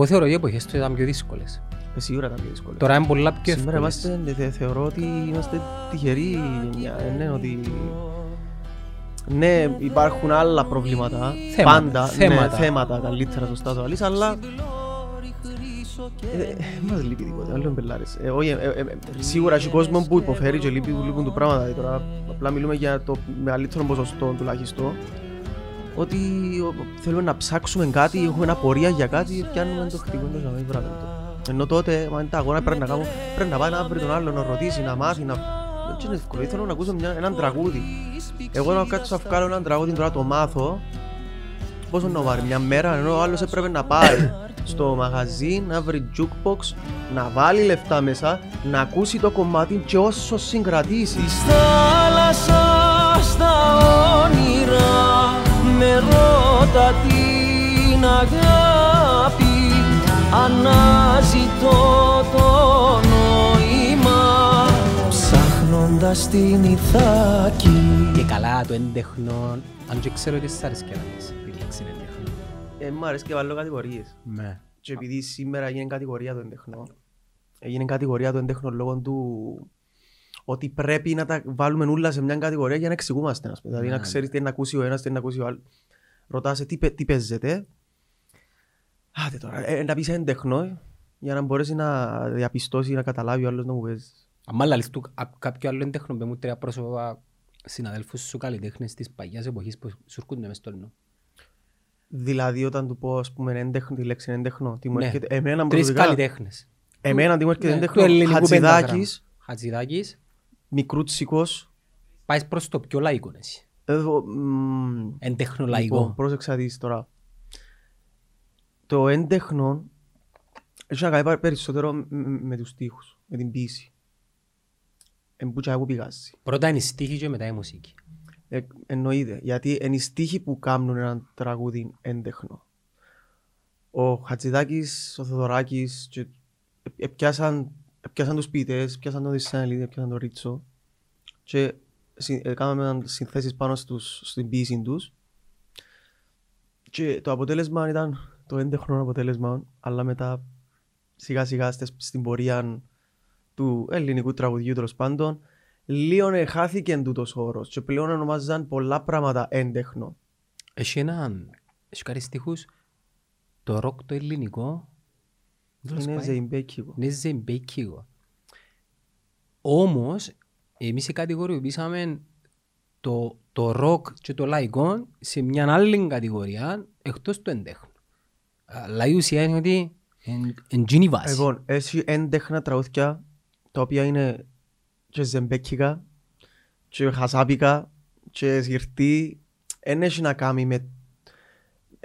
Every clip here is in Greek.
Εγώ θεωρώ ότι οι εποχές του ήταν πιο δύσκολες. Ε, Σίγουρα ήταν πιο δύσκολο. Τώρα είναι πολλά πιο Σήμερα εύκολες. είμαστε, θε- θεωρώ ότι είμαστε τυχεροί γενιά. Ε, Ναι, ότι... Ναι, υπάρχουν άλλα προβλήματα. Θέματα, Πάντα. θέματα. Ναι, θέματα καλύτερα σωστά το αλήθεια, αλλά. Ε, ε, μας λείπει τίποτα, άλλο μπελάρες. Ε, όχι, ε, ε, ε, σίγουρα έχει κόσμο που υποφέρει και λείπει, που λείπουν του πράγματα. Ε, Τώρα απλά μιλούμε για το μεγαλύτερο ποσοστό τουλάχιστον. Ότι ο, θέλουμε να ψάξουμε κάτι, έχουμε ένα πορεία για κάτι, πιάνουμε το χτυπούμε το ζαμί πράγμα. Ενώ τότε, μα είναι τα αγώνα πρέπει να κάνουμε, πρέπει να πάει να βρει τον άλλον, να ρωτήσει, να μάθει, να... Δεν είναι εύκολο, ήθελα να ακούσω μια, έναν τραγούδι. Εγώ να κάτσω να βγάλω έναν τραγούδι τώρα το μάθω, πόσο να πάρει μια μέρα, ενώ ο άλλος έπρεπε να πάει στο μαγαζί, να βρει jukebox, να βάλει λεφτά μέσα, να ακούσει το κομμάτι και όσο συγκρατήσει. Της θάλασσας τα όνειρα με ρώτα την αγάπη αναζητώ το νόημα ψάχνοντας την Ιθάκη Και καλά το έντεχνο, αν και ξέρω ότι σ' άρεσε και να πεις τη λέξη έντεχνο. Ε, μου αρέσει και βάλω κατηγορίες. Ναι. Και επειδή σήμερα έγινε κατηγορία του εντεχνό, έγινε κατηγορία του εντεχνό λόγω του ότι πρέπει να τα βάλουμε όλα σε μια κατηγορία για να εξηγούμαστε. ας πούμε. Δηλαδή Ναι. να ξέρεις τι είναι να ακούσει ο ένας, τι είναι να ακούσει ο άλλος. Ρωτάσαι τι, παι- τι παίζεται; Άτε τώρα, ε, να πεις εντεχνό για να μπορέσει να διαπιστώσει, να καταλάβει ο άλλος να μου παίζει. Αν λαλείς του απ' κάποιο άλλο έντεχνο, πες μου τρία πρόσωπα συναδέλφους σου καλλιτέχνες της παγιάς εποχής που σου έρχονται μες στο νου. Δηλαδή όταν του πω ας πούμε εντεχνό, τη λέξη εντεχνό, τι μου Ναι. έρχεται, εμένα Τρεις προσωπικά, καλλιτέχνες. εμένα τι μου έρχεται Ναι, εντεχνό, του ελληνικού Χατζηδάκης, πεντάγραμμα. Χατζηδάκης, μικρούτσικος, πάεις προς το πιο λαϊκό εσύ. εδώ, μ, Εντέχνο Λοιπόν, λαϊκό. πρόσεξα δεις τώρα. Το έντεχνο έχει να κάνει πάρα- περισσότερο μ- μ- με τους στίχους, με την ποίηση. Εν που τσάι που πηγάζει. Πρώτα είναι η στίχη και μετά η μουσική. Ε, εννοείται, γιατί είναι οι στίχοι που κάνουν έναν τραγούδι έντεχνο. Ο Χατζηδάκης, ο Θοδωράκης, και ε- έπιασαν, έπιασαν τους ποιητές, έπιασαν τον Δυσσέλη, έπιασαν τον Ρίτσο και συ- ε, κάναμε συνθέσεις πάνω στους, στην ποίηση τους και το αποτέλεσμα ήταν το έντεχνο αποτέλεσμα, αλλά μετά σιγά σιγά στες- στην πορεία του ελληνικού τραγουδιού τέλος πάντων λίγο χάθηκε τούτος ο όρος και πλέον ονομάζαν πολλά πράγματα έντεχνο. Έχει έναν, έχει κάτι στίχους, το ροκ το ελληνικό, τέλος Είναι πάει. ζεϊμπέκικο. είναι ζεμπέκικο. Όμως, εμείς κατηγοριοποιήσαμε το, το ροκ και το λαϊκό σε μια άλλη κατηγορία εκτός του εντέχνου. Αλλά η ουσία είναι ότι εν γίνει βάση. Λοιπόν, έχει έντεχνα τραγούδια τα οποία είναι και ζεμπέκικα και χασάπικα και σγυρτή. Δεν έχει να κάνει με,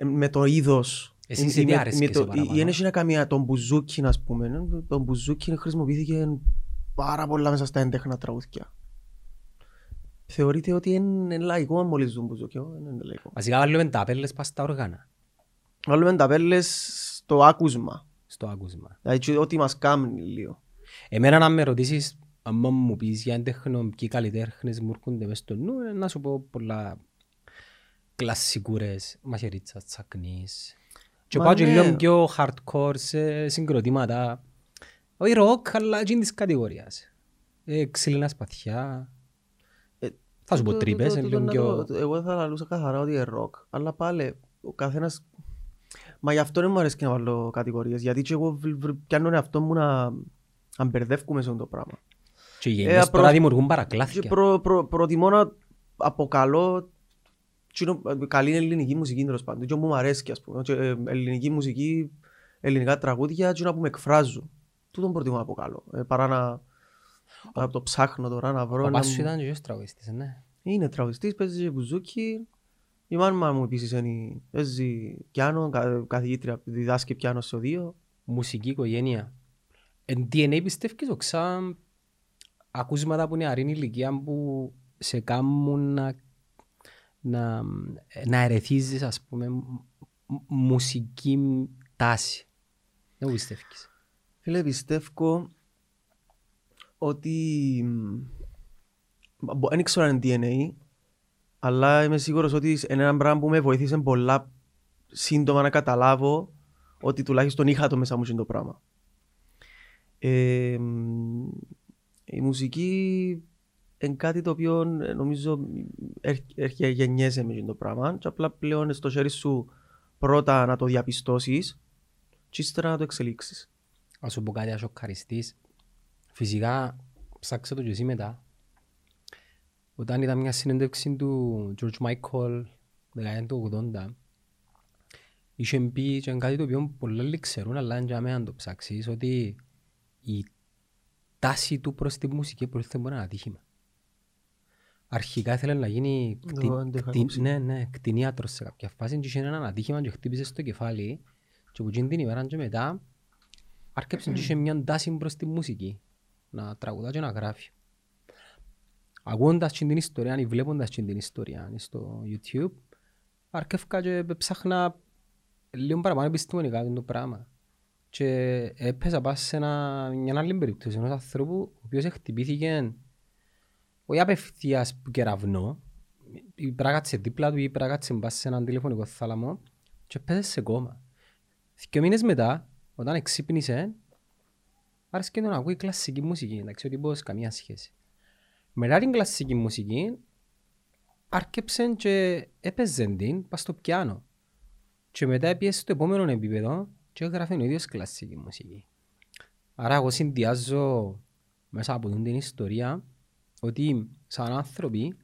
με το είδος. Εσύ Ή- σε ή τι με- άρεσε με και το- σε ή- παραπάνω; Ή δεν έχει να κάνει με τον μπουζούκι, ας πούμε. Το μπουζούκι χρησιμοποιήθηκε πάρα πολλά μέσα στα έντεχνα τραγούδια. Θεωρείται ότι είναι λαϊκό αν μόλις ζουν μπουζούκι. όχι, Δεν είναι λαϊκό. Βασικά βάλουμε τα πέλες πας στα όργανα, Βάλουμε τα πέλες στο άκουσμα. στο άκουσμα. Δηλαδή και ό,τι μας κάνει λίγο. Εμένα να με ρωτήσεις, αν μου πεις για έντεχνο ποιοι καλλιτέχνες μου έρχονται μες στο νου, ε, να σου πω πολλά κλασσικούρες, Μαχαιρίτσα, Τσακνής. Και Μα πάω και ναι. λίγο πιο hardcore σε συγκροτήματα. Όχι ροκ, αλλά εκείνη της κατηγορίας. Ε, Ξύλινα Σπαθιά. Ε, Θα σου πω Το- το- Τρύπες, το- είναι το- λίγο το- πιο... το- Εγώ θα λαλούσα καθαρά ότι είναι ροκ. Αλλά πάλι ο καθένας... Μα γι' αυτό δεν μου αρέσει να βάλω κατηγορίες. Γιατί και εγώ β- β- πιάνω τον εαυτό μου να, να μπερδεύκουμε σε αυτό το πράγμα. Και οι γενιές απρο- τώρα δημιουργούν Και παρακλάθηκια. προ, προ, προτιμώ να αποκαλώ τσινο- καλή ελληνική μουσική τέλος πάντων. Και μου αρέσει ας πούμε. Και, ε, ελληνική μουσική, ελληνικά τραγούδια και να που με εκφράζουν. Τούτον προτιμώ να αποκαλώ. Ε, παρά να, να το ψάχνω τώρα να βρω. Ο να παπάς σου μου- ήταν και ο τραγουδιστής, ναι. Είναι τραγουδιστής, παίζει και μπουζούκι. Η μάνα μου επίσης είναι, παίζει πιάνο, κα- καθηγήτρια, διδάσκει πιάνο στο δύο. Μουσική οικογένεια. Εν DNA πιστεύεις οξά ακούσματα που είναι αρήνη ηλικία που σε κάνουν να, να, να ερεθίζεις ας πούμε μ- μ- μουσική τάση. Δεν πιστεύεις. Φίλε, πιστεύω ότι... Δεν ξέρω αν είναι DNA, αλλά είμαι σίγουρος ότι είναι ένα πράγμα που με βοήθησε πολλά σύντομα να καταλάβω ότι τουλάχιστον είχα το μέσα μου και το πράγμα. Ε, μ, η μουσική είναι κάτι το οποίο ε, νομίζω έρχεται γεννιέσαι μες το πράγμα και απλά πλέον στο χέρι σου πρώτα να το διαπιστώσεις και ύστερα να το εξελίξεις. Ας σου πω κάτι να σοκαριστείς. Φυσικά ψάξα το και εσύ μετά. Όταν ήταν μια συνέντευξη του George Michael δεκαετία του 80 είχε πει και κάτι το οποίο πολλοί άλλοι ξέρουν αλλά δεν τζάμε αν το ψάξεις ότι η τάση του προς τη μουσική προήλθε από ένα ατύχημα. Αρχικά ήθελε να γίνει κτι... Το- το είχα κτι... ακούσει. ναι, ναι, κτηνίατρος σε κάποια φάση και είχε ένα ατύχημα και χτύπησε στο κεφάλι και από εκείνη την ημέρα και μετά άρκεψε και είχε μια τάση προς τη μουσική να τραγουδά και να γράφει. Ακούγοντας και την ιστορία ή βλέποντας και την ιστορία στο YouTube άρκευκα και ψάχνα λίγο παραπάνω επιστημονικά το πράγμα. Και έπαιζα πάνω σε ένα, μια άλλη περίπτωση ενός ανθρώπου ο οποίος χτυπήθηκε όχι απευθείας που κεραυνό, ή πράγματι δίπλα του ή πράγματι μπας σε έναν τηλεφωνικό θάλαμο και έπαιζες σε κόμμα. Δύο μήνες μετά, όταν εξύπνησε, άρεσε να ακούει κλασική μουσική, εντάξει, ο τύπος καμία σχέση. Μετά την κλασική μουσική, άρκεψε και έπαιζε την πας στο πιάνο. Και μετά έπιεσε στο επόμενο επίπεδο και έγραφε ο ίδιος κλασική μουσική. Άρα εγώ συνδυάζω μέσα από την ιστορία ότι σαν άνθρωποι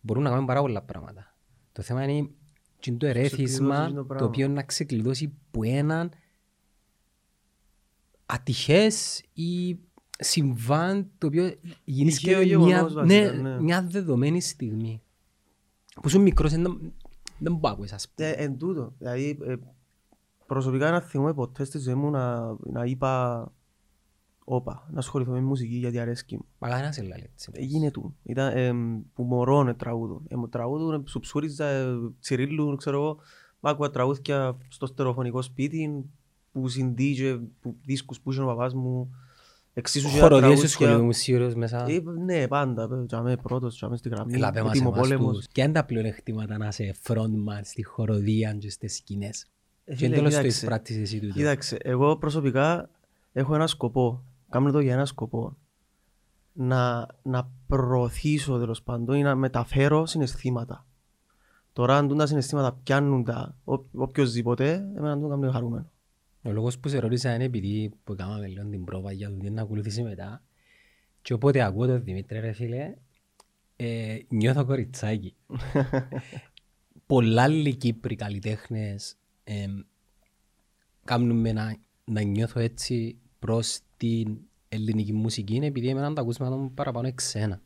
μπορούν να κάνουν πάρα πολλά πράγματα. Το θέμα είναι και το ερέθισμα ξεκλειδώσει το το πράγμα. οποίο να ξεκλειδώσει που έναν ατυχές ή συμβάν το οποίο γίνεις Τυχαίο μια, γεγονός, ναι, βασικά, ναι. μια δεδομένη στιγμή. Που είσαι μικρός δεν δεν μπορώ να ακούεις ας πούμε. Ε, εν τούτο. Δηλαδή, ε, προσωπικά να θυμούμαι ποτέ στη ζωή μου να, να είπα όπα, να ασχοληθώ με μουσική γιατί αρέσκει μου. Μα κανένας δεν λέει έτσι. Έγινε του. Ήταν ε, που μωρό να τραγούδουν. Ε, μου τραγούδουν, σου ψούριζα, ε, τσιρίλου, ξέρω εγώ. Μ' άκουγα τραγούδια στο στερεοφωνικό σπίτι, που συντή και που δίσκους που είχε ο παπάς μου. Εξίσου και τα Χοροδίες στο τραγούδια. σχολείο μου σίγουρος μέσα. Ε, ναι, πάντα. ε, Τζαμέ πρώτος, τζαμέ στη γραμμή. Έλα πέ μας Έτοιμο εμάς πόλεμος. τους. Ποια είναι τα πλεονεκτήματα να είσαι frontman στη χοροδία και στις σκηνές; Ε, Και φίλε, τέλος το κοίταξε. εισπράττεις εσύ τούτο. Κοίταξε, εγώ προσωπικά έχω ένα σκοπό. Κάνω το για ένα σκοπό. Να, να προωθήσω τέλος πάντων ή να μεταφέρω συναισθήματα. Τώρα αν τούν τα συναισθήματα πιάνουν τα ο- οποιοσδήποτε, εμένα το κάνω χαρούμενο. Ο λόγος που σε ρώτησα είναι επειδή που κάναμε λίγο την πρόβα για το τι να ακολουθήσει μετά και όποτε ακούω τον Δημήτρη ρε φίλε ε, νιώθω κοριτσάκι. Πολλά άλλοι Κύπροι καλλιτέχνες ε, κάνουν με να, να νιώθω έτσι προς την ελληνική μουσική είναι επειδή εμένα τα ακούσματα μου παραπάνω εξένα.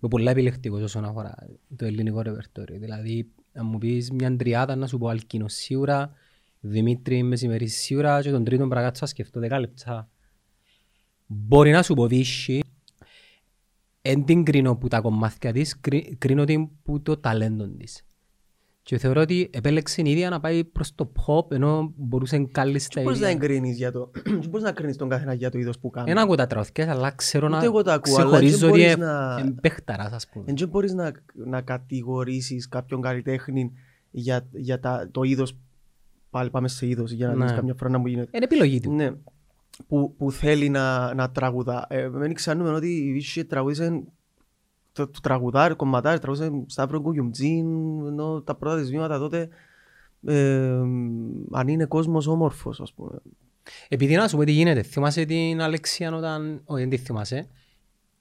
Είμαι πολλά επιλεκτικός όσον αφορά το ελληνικό ρεπερτόριο. Δηλαδή, αν μου πεις μια τριάδα να σου πω Αλκίνο σίγουρα, Δημήτρη Μεσημερή σίγουρα και τον τρίτον πράγμα θα σκεφτώ δέκα λεπτά. Μπορεί να σου πω Βύση, εν την κρίνω που τα κομμάτια της, κρι- κρίνω την που το ταλέντο της. Και θεωρώ ότι επέλεξε η ίδια να πάει προς το pop, ενώ μπορούσε κάλλιστα η Πώς να ίδια. εγκρίνεις για το... Πώς να κρίνεις τον καθένα για το είδος που κάνει. Δεν ακούω τα τραγωδικές, αλλά ξέρω Ούτε να εγώ τα ακούω, αλλά ξεχωρίζω δεν ότι μπορείς ε- να- εν παίχταρας, ας πούμε. Εν και μπορείς να, να κατηγορήσεις κάποιον καλλιτέχνη για, για τα, το είδος πάλι πάμε σε είδος για να Ναι. δεις καμιά φορά να μου γίνεται. Είναι επιλογή του. Ναι. Που, που θέλει να, να τραγουδά. Ε, μην ξέρουμε ότι η Βύση τραγούδισε το, το τραγουδάρι, κομματάρι, τραγούδισε Σταύρο Κουγιουμτζίν, ενώ τα πρώτα της βήματα τότε ε, αν είναι κόσμος όμορφος, ας πούμε. Επειδή να σου πω τι γίνεται, θυμάσαι την Αλεξία όταν... Όχι, δεν τη θυμάσαι.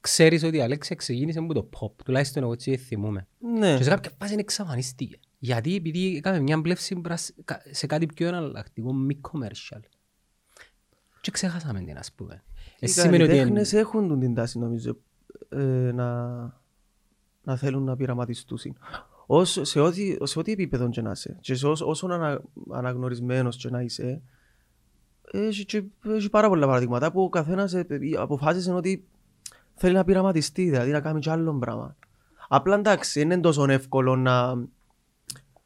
Ξέρεις ότι η Αλέξια ξεκίνησε από το pop, τουλάχιστον εγώ έτσι θυμούμαι. Ναι. Και σε κάποια φάση εξαφανίστηκε. Γιατί, επειδή έκαμε μια μπλεύση μπρας- κα- σε κάτι πιο εναλλακτικό, μη commercial. Και ξεχάσαμε την, ας πούμε. Οι Εσύ σημαίνει ότι... καλλιτέχνες έχουν τον την τάση νομίζω ε, να, να θέλουν να πειραματιστούν. Ως, σε, ό,τι, σε ό,τι επίπεδο και να είσαι και σε όσο, όσο ανα, αναγνωρισμένος και να είσαι έχει, και, έχει πάρα πολλά παραδείγματα που ο καθένας ε, ε, αποφάσισε ότι θέλει να πειραματιστεί, δηλαδή να κάνει κι άλλο πράγμα. Απλά εντάξει, δεν είναι τόσο εύκολο να,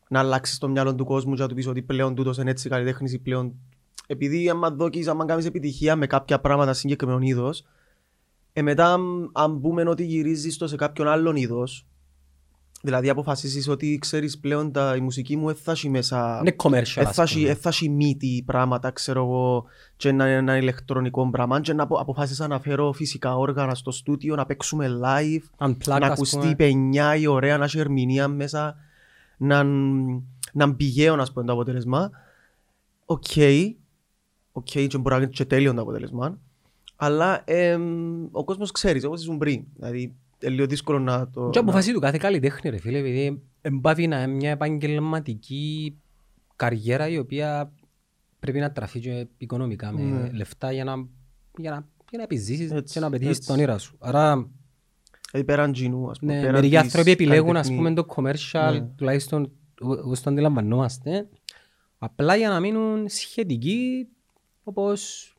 να αλλάξεις το μυαλό του κόσμου και να του πεις ότι πλέον τούτος είναι έτσι καλλιτέχνης ή πλέον επειδή άμα δόκεις, άμα κάνεις επιτυχία με κάποια πράγματα συγκεκριμένων είδος, ε, μετά, αν πούμε ότι γυρίζεις το σε κάποιον άλλον είδος, δηλαδή αποφασίσει ότι ξέρεις πλέον τα, η μουσική μου έφτασε μέσα. Είναι commercial. Έφτασε μύτη πράγματα, ξέρω εγώ, και ένα, ένα ηλεκτρονικό πράγμα. Και να αποφάσισα να φέρω φυσικά όργανα στο στούτιο, να παίξουμε live, Unplugged, να ακουστεί πενιά η ωραία, να έχει ερμηνεία μέσα, να, να πηγαίο, να πούμε, το αποτέλεσμα. OK. Okay. OK, okay, και μπορεί να είναι και τέλειο το αποτέλεσμα αλλά εμ, ο κόσμος ξέρει, όπως ήσουν πριν. Δηλαδή, είναι λίγο δύσκολο να το... Και να- απόφαση του κάθε καλλιτέχνη ρε φίλε, επειδή εμπάθει να είναι μια επαγγελματική καριέρα η οποία πρέπει να τραφεί και οικονομικά με Ναι. λεφτά για να, για να, για να επιζήσεις Έτσι, και να πετύχεις έτσι. τα όνειρα σου. Άρα Δηλαδή πέραν τζινού, ας πούμε. ναι, πέραν μερικοί της άνθρωποι επιλέγουν ας καλλιτεχνή- πούμε το commercial, Ναι. τουλάχιστον όπως το αντιλαμβανόμαστε, απλά για να μείνουν σχετικοί όπως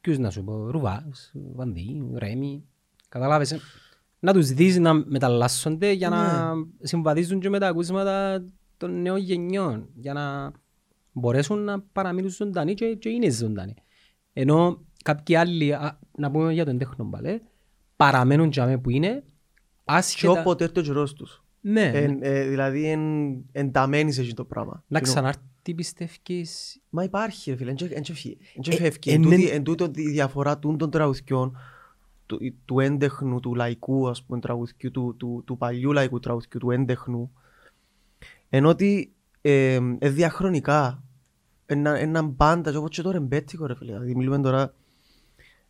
ποιους να σου πω, Ρουβάς, Βανδί, Ρέμι, καταλάβες. ε; Να τους δεις να μεταλλάσσονται για να Ναι. συμβαδίζουν και με τα ακούσματα των νέων γενιών, για να μπορέσουν να παραμείνουν ζωντανοί και, και είναι ζωντανοί. Ενώ κάποιοι άλλοι, α, να πούμε για τον τέχνο μπαλέ, παραμένουν για μέ που είναι, Και άσχετα... όποτε έρθει ο καιρός τους. Ναι, Εν- ε, δηλαδή εν- ενταμένει σε αυτό το πράγμα. να Κοινό. Ξανάρθει πιστεύεις... Μα υπάρχει ρε φίλε, εν και φύγει. Εν και Ε, φεύγει. ε, Εν ναι. τούτη- Εν τούτο η διαφορά τούν των τραγουδιών του, του έντεχνου, του λαϊκού ας πούμε τραγουδιού, του, του, του παλιού λαϊκού τραγουδιού, του έντεχνου ενώ ότι ε, ε, διαχρονικά ένα, έναν μπάντα και όπως και το ρεμπέτικο ρε φίλε δηλαδή μιλούμε τώρα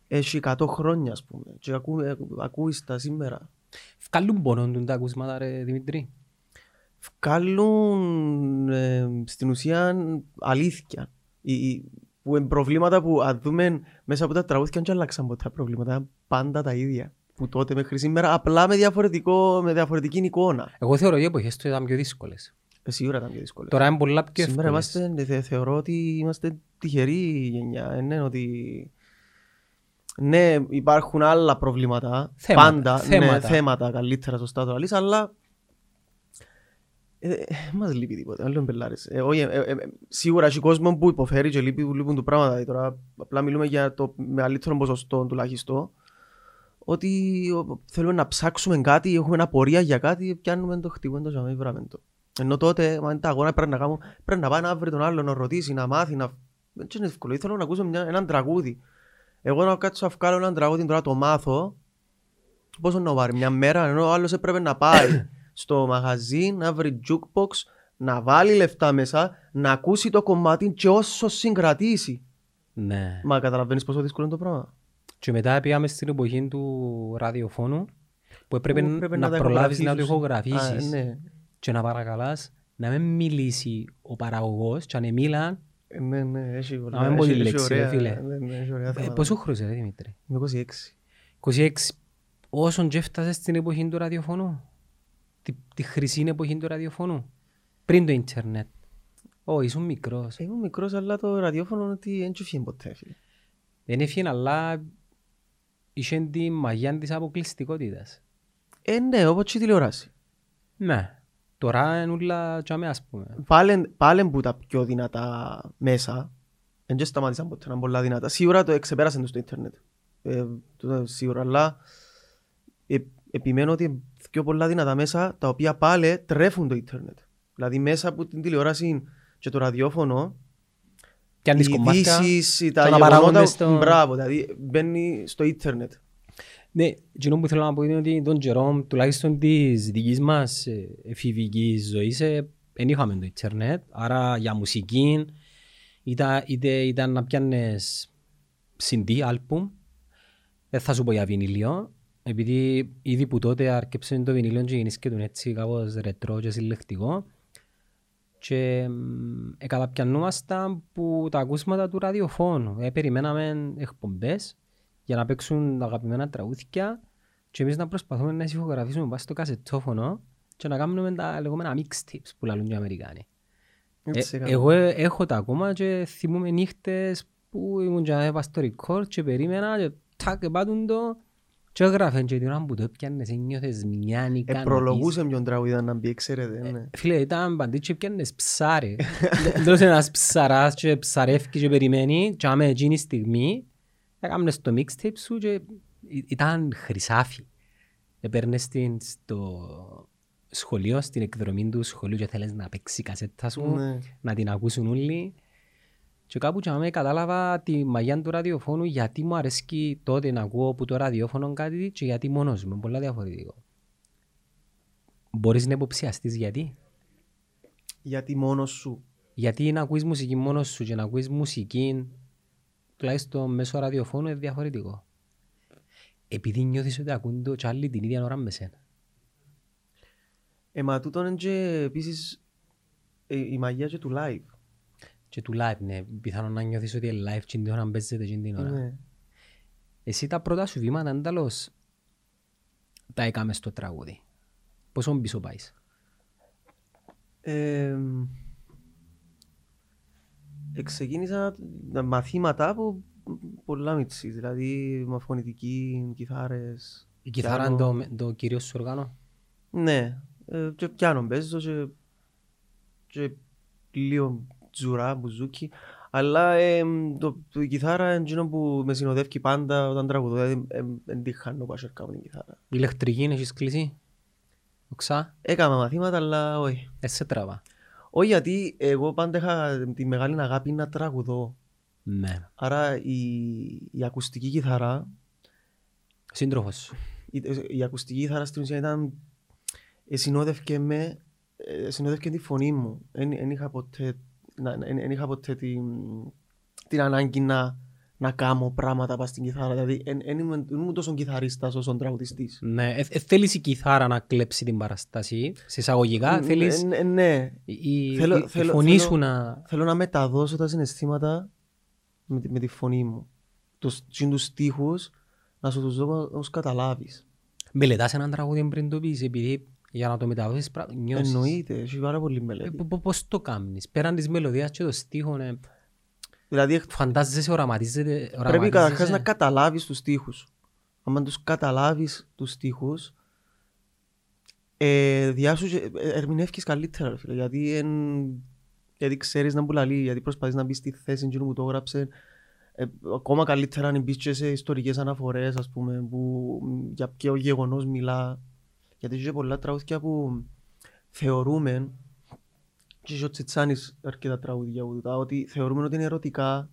έχει 100 χρόνια ας πούμε και ακού, ε, ακούεις τα σήμερα Βγάλουν πόνο του τα ακούσματα ρε Δημητρή. Βγάλουν ε, στην ουσία αλήθεια. Οι, οι- που είναι προβλήματα που αν δούμε μέσα από τα τραγούδια δεν αλλάξαν ποτέ τα προβλήματα. είναι Πάντα τα ίδια. Που τότε μέχρι σήμερα απλά με, διαφορετικό, με διαφορετική εικόνα. Εγώ θεωρώ ότι οι εποχές του ήταν πιο δύσκολες. Ε, σίγουρα ήταν πιο δύσκολο. Τώρα είναι πολλά πιο Σήμερα εύκολες. είμαστε, θε, θεωρώ ότι είμαστε τυχεροί γενιά. Ε, ναι, ότι... Ναι, υπάρχουν άλλα προβλήματα. Θέματα, πάντα. θέματα. Ναι, θέματα καλύτερα, σωστά το αλείς, αλλά ε, ε, μας λείπει τίποτα, δεν λέμε πελάρες. Ε, όχι, ε, ε, ε, σίγουρα έχει κόσμο που υποφέρει και λείπει, λείπουν του πράγματα. Δηλαδή, τώρα απλά μιλούμε για το μεγαλύτερο ποσοστό τουλάχιστον. Ότι ο, θέλουμε να ψάξουμε κάτι, έχουμε ένα πορεία για κάτι, πιάνουμε το χτυπούμε το ζαμί, βράμε το. Ενώ τότε, μα είναι τα αγώνα πρέπει να κάνουμε, πρέπει να πάει να βρει τον άλλο, να ρωτήσει, να μάθει, να... Δεν είναι εύκολο, ήθελα να ακούσω μια, έναν τραγούδι. Εγώ να κάτσω να βγάλω έναν τραγούδι, τώρα το μάθω, πόσο να πάρει, μια μέρα, ενώ ο άλλος έπρεπε να πάει στο μαγαζί, να βρει jukebox, να βάλει λεφτά μέσα, να ακούσει το κομμάτι και όσο συγκρατήσει. Ναι. Μα καταλαβαίνεις πόσο δύσκολο είναι το πράγμα. Και μετά πήγαμε στην εποχή του ραδιοφώνου που έπρεπε Που να, πρέπει να τα προλάβεις να το ηχογραφήσεις. ηχογραφήσεις Α, ναι. και να παρακαλάς να μην μιλήσει ο παραγωγός και αν μίλαν Ε, Ναι, ναι, έχει πολλά. Να μην πω τη έχει- έχει λέξη, ρε ωραία- φίλε. ναι, ναι, έχει ωραία ε, θέματα. πόσο χρόνος ρε Δημήτρη; Είμαι 26. 26 όσον και έφτασες στην εποχή του ραδιοφώνου; Τη, τη χρυσή εποχή του ραδιοφώνου πριν το ίντερνετ Ω, ήσουν μικρός Είμαι μικρός, αλλά το ραδιόφωνο ότι δεν έφυγε ποτέ, φίλε. δεν έφυγε αλλά είχε τη μαγιά της αποκλειστικότητας Ε, ναι, όπως και η τηλεόραση. ναι τώρα είναι όλα τζάμε ας πούμε Πάλε, πάλε που τα πιο δυνατά μέσα, δεν και σταμάτησαν ποτέ να είναι πολλά δυνατά. Σίγουρα το εξεπέρασαν το στο ίντερνετ. Ε, το, σίγουρα, αλλά ε, επιμένω ότι πιο πολλά δυνατά μέσα, τα οποία πάλι τρέφουν το ίντερνετ. Δηλαδή μέσα από την τηλεόραση και το ραδιόφωνο, και αν οι τις κομμάτια ειδήσεις, τα και να παράγονται γεγονότα, στο- μπράβο, δηλαδή μπαίνει στο ίντερνετ. Ναι, εκείνο που θέλω να πω είναι ότι τον καιρό, τουλάχιστον της δικής μας ε, εφηβικής ζωής, ε, δεν είχαμε το ίντερνετ, άρα για μουσική, είτε, είτε ήταν να πιάνεις CD, άλμπουμ, δεν θα σου πω για βινιλίο, επειδή ήδη που τότε άρκεψε το βινιλίο και γεννήσκε τον έτσι κάπως ρετρό και συλλεκτικό και μ, ε, καταπιανούμασταν που τα ακούσματα του ραδιοφώνου. Ε, περιμέναμε εκπομπές για να παίξουν τα αγαπημένα τραγούδια και εμείς να προσπαθούμε να ηχογραφήσουμε πάνω στο κασετόφωνο και να κάνουμε τα λεγόμενα mixtapes που λαλούν οι Αμερικάνοι. Ε, Έτσι έκαμε. εγώ ε, έχω τα ακόμα και θυμούμαι νύχτες που ήμουν και να έβα στο record και περίμενα και τάκ πάτουν το και έγραφε και την ώρα που το έπιανες ένιωθες μια Ε, ικανοποίηση. προλογούσε ποιον τραγούδι να μπει, ξέρετε. ναι. Φίλε, ήταν παντή και πιάνες ψάρι. Εντός ένας ψαράς και ψαρεύκει και περιμένει και άμα εκείνη η στιγμή έκαμνες το mixtape σου και ή- ήταν χρυσάφι. Έπαιρνες την στο, σχολείο, στην εκδρομή του σχολείου και θέλεις να παίξει η κασέτα σου, Ναι. να την ακούσουν όλοι. Και κάπου και αμέ κατάλαβα τη μαγεία του ραδιοφώνου γιατί μου αρέσκει τότε να ακούω από το ραδιόφωνο κάτι και γιατί μόνος μου. Είναι πολλά διαφορετικό. Μπορείς να υποψιαστείς γιατί; Γιατί μόνος σου. Γιατί να ακούεις μουσική μόνος σου και να ακούεις μουσική τουλάχιστον μέσω ραδιοφώνου είναι διαφορετικό. Επειδή νιώθεις ότι ακούν το και άλλοι την ίδια ώρα με σένα. Ε, μα τούτον είναι και επίσης ε, η μαγεία και του live. Και του live, ναι. Πιθανόν να νιώθεις ότι είναι live και την ώρα παίζεται και την ώρα. Ναι. Εσύ τα πρώτα σου βήματα αντάλλως τα έκαμε στο τραγούδι. Πόσο πίσω πάεις; Ε, εξεκίνησα τα μαθήματα από πολλά μίτσι, δηλαδή με φωνητική, κιθάρες. Η κιθάρα πιάνο. είναι το, το κυρίως σου όργανο. Ναι, ε, και πιάνω παίζω και, και λίγο τζουρά, μπουζούκι. Αλλά ε, το, το, η κιθάρα είναι εκείνο που με συνοδεύει πάντα όταν τραγουδώ, δηλαδή ε, δεν τη χάνω που ασέρκα με την κιθάρα. Ηλεκτρική έχεις κλείσει; Οξά; Έκανα μαθήματα, αλλά όχι. Ε, σε τραβά. Όχι γιατί εγώ πάντα είχα τη μεγάλη αγάπη να τραγουδώ. Ναι. Άρα η, η ακουστική κιθάρα, Σύντροφος σου. η, η ακουστική κιθάρα στην ουσία ήταν, ε, συνόδευκε με, ε, συνόδευκε τη φωνή μου. Δεν είχα ποτέ, να, εν, εν είχα ποτέ την, την ανάγκη να, να κάνω πράγματα πας στην κιθάρα. Δηλαδή, δεν ήμουν, δεν ήμουν τόσο κιθαρίστας όσο τραγουδιστής. Ναι. Ε, ε, θέλεις η κιθάρα να κλέψει την παραστάση. Σε εισαγωγικά θέλεις Ε, ε, ναι, η, Θέλω- η- η θέλω- φωνή θέλω- σου να... θέλω να μεταδώσω τα συναισθήματα με, τη- με τη φωνή μου. Τους, τους στίχους να σου τους δω να τους καταλάβεις. Μελετάς έναν τραγούδι πριν το πεις επειδή για να το μεταδώσεις πρα- νιώσεις. Εννοείται, έχει πάρα πολύ Ε, μελέτη. πο- πο- Πώς το κάνεις; Πέραν της μελωδίας και των στίχων ε, Δηλαδή φαντάζεσαι, οραματίζεσαι. πρέπει οραματίζεσαι. καταρχάς να καταλάβεις τους στίχους. Αν τους καταλάβεις τους στίχους, ε, διάσου και- ε, ερμηνεύκεις καλύτερα, ρε φίλε, γιατί, εν, γιατί ξέρεις να μπουλαλεί, γιατί προσπαθείς να μπεις στη θέση εκείνου που το έγραψε. Ε, ακόμα καλύτερα αν μπεις και σε ιστορικές αναφορές, ας πούμε, που, μ, για ποιο γεγονός μιλά. Γιατί έχει και πολλά τραγούδια που θεωρούμε και έχει ο Τσιτσάνης αρκετά τραγούδια που τούτα, ότι θεωρούμε ότι είναι ερωτικά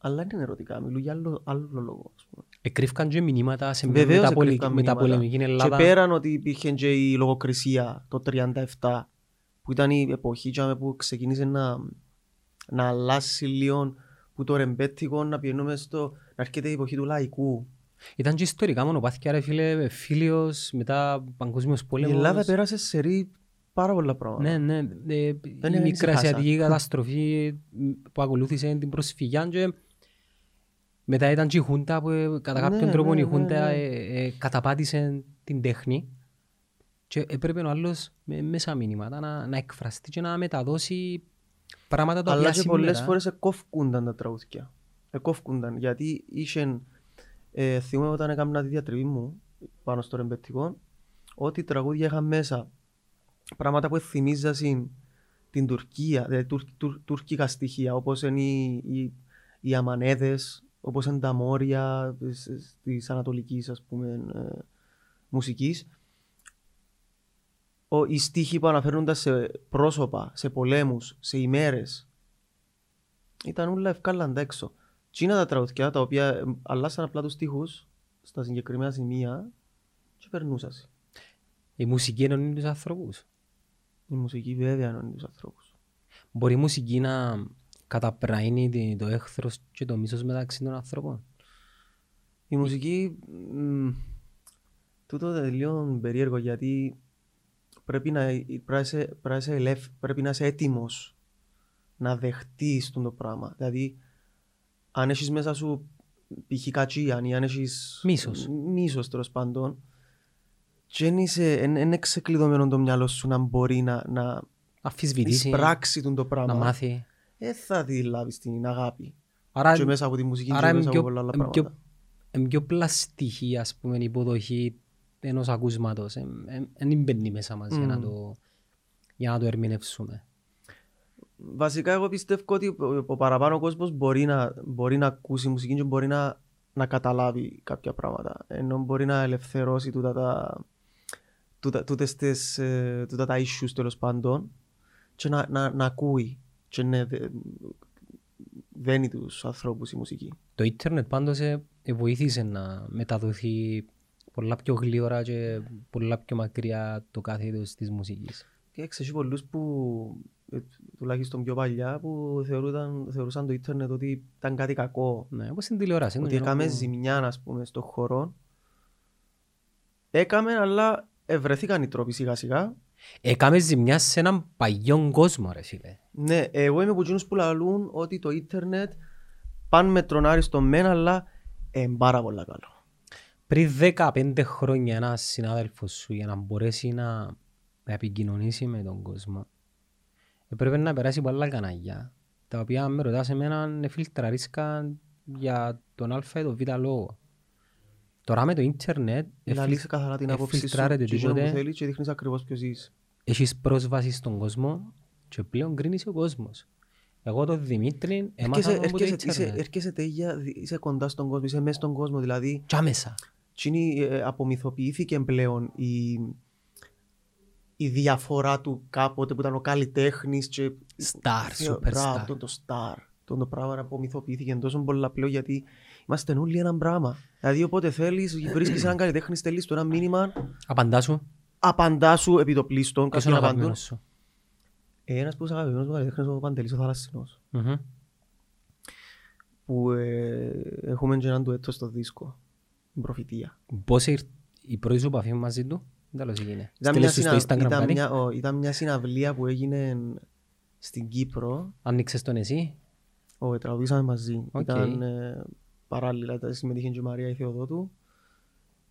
αλλά δεν είναι ερωτικά, μιλούν για άλλο, άλλο λόγο. ας πούμε. Εκρύφκαν και μηνύματα σε Βεβαίως μεταπολι- εκρύφκαν μηνύματα. μεταπολεμική Ελλάδα. Και πέραν ότι υπήρχε και η λογοκρισία το 1937, που ήταν η εποχή τζάμε, που ξεκίνησε να, να αλλάσει λίγο που το ρεμπέτικο να πηγαίνουμε στο, να έρχεται η εποχή του λαϊκού. Ήταν και ιστορικά μονοπάτια ρε φίλε, φίλιος, μετά παγκόσμιος Η πόλεμος. Ελλάδα πέρασε σε ρί πάρα πολλά πράγματα. Ναι, ναι. Ε, η είναι μικρασιατική ξεχάσα. καταστροφή που ακολούθησε την προσφυγιά και μετά ήταν και η Χούντα που ε, κατά κάποιον Ναι, τρόπο ναι, η ναι, Χούντα ναι. ε, ε, καταπάτησε την τέχνη και έπρεπε ο άλλος με, μέσα μηνύματα να, να εκφραστεί και να μεταδώσει πράγματα τα οποία Αλλά και πολλές σήμερα... φορές εκόφκουνταν τα τραγούδια. Εκόφκουνταν γιατί είχε, ε, θυμούμαι όταν έκανα τη διατριβή μου πάνω στο ρεμπετικό, ότι τραγούδια είχαν μέσα πράγματα που θυμίζασαν την Τουρκία, δηλαδή τουρ, τουρ, τουρκικά στοιχεία, όπως είναι οι, οι, οι αμανέδες, όπως είναι τα μόρια της, της ανατολικής ας πούμε, ε, μουσικής. Ο, οι στίχοι που αναφέρονταν σε πρόσωπα, σε πολέμους, σε ημέρες, ήταν όλα ευκάλαντα έξω. Τι είναι τα τραγουδιά τα οποία ε, αλλάσαν απλά τους στίχους στα συγκεκριμένα σημεία και περνούσαν. Η μουσική ενώνει τους ανθρώπους. Η μουσική βέβαια ενώνει τους ανθρώπους. Μπορεί η μουσική να καταπραίνει τη- το έχθρος και το μίσος μεταξύ των ανθρώπων; Η μουσική, μ, τούτο είναι λίγο περίεργο γιατί πρέπει να, πρέπει να, είσαι, πρέπει να, είσαι, ελεύθ- πρέπει να είσαι έτοιμος να δεχτείς τον το πράγμα. Δηλαδή, αν έχεις μέσα σου π.χ. κατσίαν ή αν έχεις Μίσος. μίσος τέλος πάντων και δεν είσαι, εν, εν είναι ξεκλειδωμένο το μυαλό σου να μπορεί να, να Αφισβητήσει, εισπράξει τον το να πράγμα. μάθει. Δεν θα τη λάβεις την αγάπη. Άρα, και μέσα από τη μουσική άρα και είναι μέσα πιο, από πολλά άλλα είναι πιο, πράγματα. είναι πιο πλαστική ας πούμε, η υποδοχή ενός ακούσματος. Δεν μπαίνει μέσα μας για, να Μμμ. το, για να το ερμηνεύσουμε. Βασικά εγώ πιστεύω ότι ο, ο παραπάνω κόσμος μπορεί να, μπορεί να ακούσει μουσική και μπορεί να, να καταλάβει κάποια πράγματα. Ενώ μπορεί να ελευθερώσει τούτα τα, τούτα, τούτες τις, ε, τούτα τα issues τέλος πάντων και να, να, να ακούει και να δε- δένει τους ανθρώπους η μουσική. Το ίντερνετ πάντως ε, ε, βοήθησε να μεταδοθεί πολλά πιο γλύωρα και πολλά πιο μακριά το κάθε είδος της μουσικής. Και έχει πολλούς που, ε, τουλάχιστον πιο παλιά, που θεωρούσαν, θεωρούσαν το ίντερνετ ότι ήταν κάτι κακό. Ναι, όπως στην τηλεόραση. ότι είναι έκαμε που- ζημιά, ας πούμε, στον χώρο. Έκαμε, αλλά ευρεθήκαν οι τρόποι σιγά σιγά. Έκαμε ζημιά σε έναν παγιόν κόσμο ρε φίλε. Ναι, εγώ είμαι από εκείνους που λαλούν ότι το ίντερνετ πάνε με τρονάρι στο μεν, αλλά είναι πάρα πολύ καλό. Πριν 15 χρόνια ένας συνάδελφος σου για να μπορέσει να, να επικοινωνήσει με τον κόσμο έπρεπε να περάσει από άλλα κανάλια τα οποία αν με ρωτάς εμένα είναι φιλτραρίσκα για τον α ή τον β λόγο. Τώρα με το ίντερνετ Λαλείς καθαρά την άποψη σου εφιλτράρεται και εκείνο που τίποτε, θέλεις και δείχνεις ακριβώς ποιος είσαι. έχεις πρόσβαση στον κόσμο και πλέον κρίνεις ο κόσμος. Εγώ τον Δημήτρη έμαθα Έρχεσαι, τον από το έρχεσαι, είσαι, ίντερνετ. έρχεσαι τέλεια, είσαι κοντά στον κόσμο, είσαι μέσα στον κόσμο, δηλαδή Και άμεσα. Τσίνη ε, απομυθοποιήθηκε πλέον η, η διαφορά του κάποτε που ήταν ο καλλιτέχνης και Σταρ, Θεω- superstar. Μπράβο, το, το star. Το, το πράγμα απομυθοποιήθηκε τόσο πολλά πλέον γιατί είμαστε όλοι ένα πράγμα. Δηλαδή όποτε θέλεις βρίσκεις έναν καλλιτέχνη, στέλνεις του ένα μήνυμα, Απαντάς σου. απαντάς σου επί το πλήστον, Ποιος κάποιοι είναι ο απαντούν. αγαπημένος σου; Ε, Ένας που είσαι αγαπημένος μου καλλιτέχνης είναι ο Παντελής ο Θαλασσινός. Μμμ. Που ε, έχουμε και έναν ντουέτο στο δίσκο. Την προφητεία. Πώς ήρθε η πρώτη σου επαφή μαζί του, τέλος έγινε. Ήταν Στείλες μια, του στο συνα... Instagram ήταν, κάτι, μια... ο, ήταν μια συναυλία που έγινε στην Κύπρο. άνοιξες τον εσύ; Ο, τραγουδήσαμε μαζί. Οκ. Ήταν ε, παράλληλα, ήταν, συμμετείχε και η Μαρία η Θεοδότου.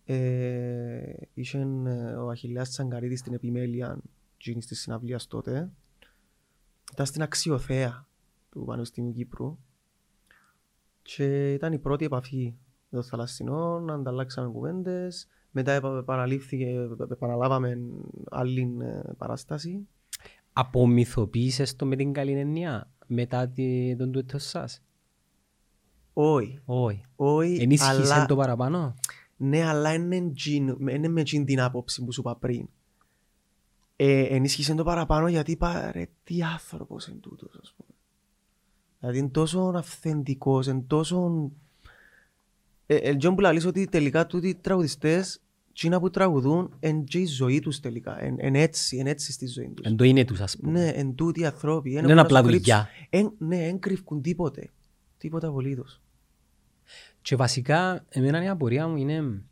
Ε, είχε ε, ο Αχιλλέας Τσαγκαρίδης στην επιμέλεια εκείνης της συναυλίας τότε. Ήταν στην Αξιοθέα του Πανεπιστημίου Κύπρου. Και ήταν η πρώτη επαφή με το Θαλασσινό, ανταλλάξαμε κουβέντες. Μετά επα- επαναλήφθηκε, επαναλάβαμε άλλη ε, παράσταση. Απομυθοποίησες το με την καλή έννοια μετά τη- τον τούτο σας; Όχι, Όχι. όχι, Ενίσχυσες αλλά... το παραπάνω; Ναι, αλλά είναι, τζιν- είναι με τζιν την άποψη που σου είπα πριν. Ε, ενίσχυσες το παραπάνω γιατί είπα ρε τι άνθρωπος είναι τούτος ας πούμε. Δηλαδή είναι τόσο αυθεντικός, είναι τόσο... Ε, ε, Τζείνον που λαλείς ότι τελικά τούτοι οι τραγουδιστές Τσίνα που τραγουδούν είναι και η ζωή τους τελικά. Είναι εν έτσι, εν έτσι στη ζωή τους. Εν το είναι τους ας πούμε. Ναι, εν τούτοι οι ανθρώποι. Δεν είναι απλά δουλειά. Εν, ναι, εν κρύβκουν τίποτε. Τίποτα απολύτως. Και βασικά, εμένα η απορία μου είναι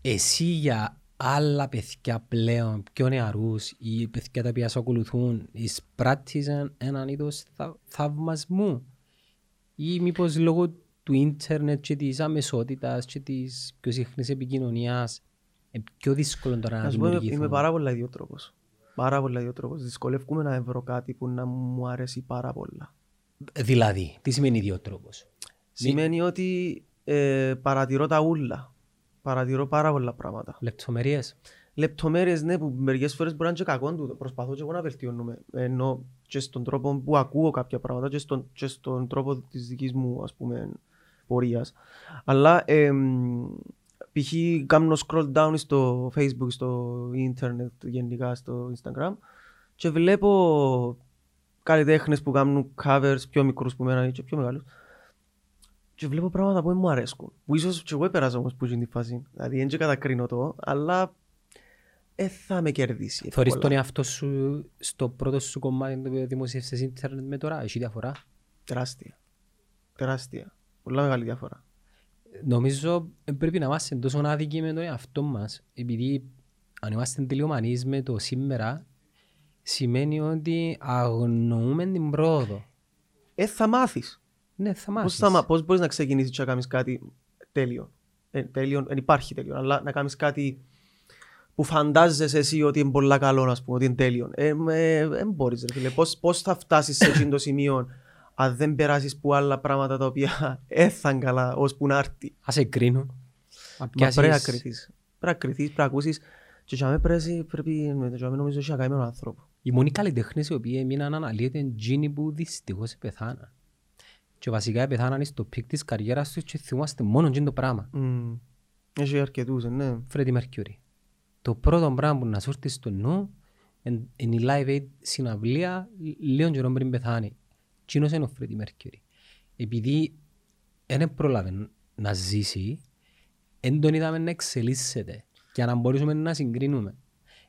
εσύ για άλλα παιδιά πλέον, πιο νεαρούς ή παιδιά τα οποία σε ακολουθούν, εισπράττεις εν- έναν είδος θα, θαυμασμού; Ή μήπως λόγω του ίντερνετ και της αμεσότητας και της πιο συχνής επικοινωνίας είναι πιο δύσκολο τώρα να Να σου πω, είμαι, είμαι δημιουργηθούν. πάρα πολλά ιδιότροπος. Πάρα πολλά ιδιότροπος. Δυσκολεύομαι να βρω κάτι που να μου αρέσει πάρα πολλά. Δηλαδή, τι σημαίνει ιδιότροπος; Σημαίνει ότι ε, παρατηρώ τα ούλα. Παρατηρώ πάρα πολλά πράγματα. Λεπτομερίες. Λεπτομέρειες, ναι, που μερικές φορές μπορεί να είναι και κακό του. Προσπαθώ και εγώ να βελτιώνουμε. Ενώ και στον τρόπο που ακούω κάποια πράγματα και στον, και στον τρόπο της δικής μου, ας πούμε, πορείας. Αλλά εμ, π.χ. κάνω scroll down στο facebook, στο internet, γενικά στο instagram και βλέπω καλλιτέχνες που κάνουν covers πιο μικρούς που μένα ή και πιο μεγάλους και βλέπω πράγματα που δεν μου αρέσκουν. Που ίσως και εγώ έπαιρασα όμως που είναι τη φάση. Δηλαδή δεν και κατακρίνω το, αλλά δεν θα με κερδίσει. Θωρείς εύκολα. τον εαυτό σου στο πρώτο σου κομμάτι το οποίο δημοσίευσες ίντερνετ με τώρα, έχει διαφορά; Τεράστια. Τεράστια. Πολλά μεγάλη διαφορά. Νομίζω ε, πρέπει να είμαστε τόσο άδικοι με τον εαυτό μας, επειδή αν είμαστε τελειομανείς με το σήμερα, σημαίνει ότι αγνοούμε την πρόοδο. Ε, θα μάθεις. Ναι, θα Πώς, μάθεις. θα, μα- πώς μπορείς να ξεκινήσεις και να κάνεις κάτι τέλειο. Ε, τέλειο, δεν υπάρχει τέλειο, αλλά να κάνεις κάτι που φαντάζεσαι εσύ ότι είναι πολλά καλό, ας πούμε, ότι είναι τέλειο. Ε, ε, δεν μπορείς, ρε φίλε. Πώς, πώς θα φτάσεις σε εκείνο το σημείο αν δεν περάσεις που άλλα πράγματα τα οποία έθαν καλά, ώσπου να έρθει. Ας σε κρίνω. Μα πιάσεις- πρέπει να κρυθείς. Πρέπει να κρυθείς, πρέπει να ακούσεις. Και για μένα πρέπει, πρέπει με το για μένα νομίζω έχει να κάνει με τον άνθρωπος. Οι μόνοι καλλιτέχνες οι οποίοι έμειναν αναλλοίωτοι είναι εκείνοι που δυστυχώς πεθάναν. Και βασικά πεθάναν στο peak της καριέρας τους και θυμάστε μόνο εκείνο το πράγμα. Μμμ. Έχει αρκετούς, ε, ναι. Φρέντι Μερκιούρι. το πρώτο πράγμα που να σου έρθει στο νου εν- είναι η Live Aid συναυλία λίγο καιρό πριν πεθάνει. Κοινός είναι ο Φρέντι Μέρκιουρι; Επειδή δεν πρόλαβε να ζήσει, δεν τον είδαμε να εξελίσσεται για να μπορούσαμε να συγκρίνουμε.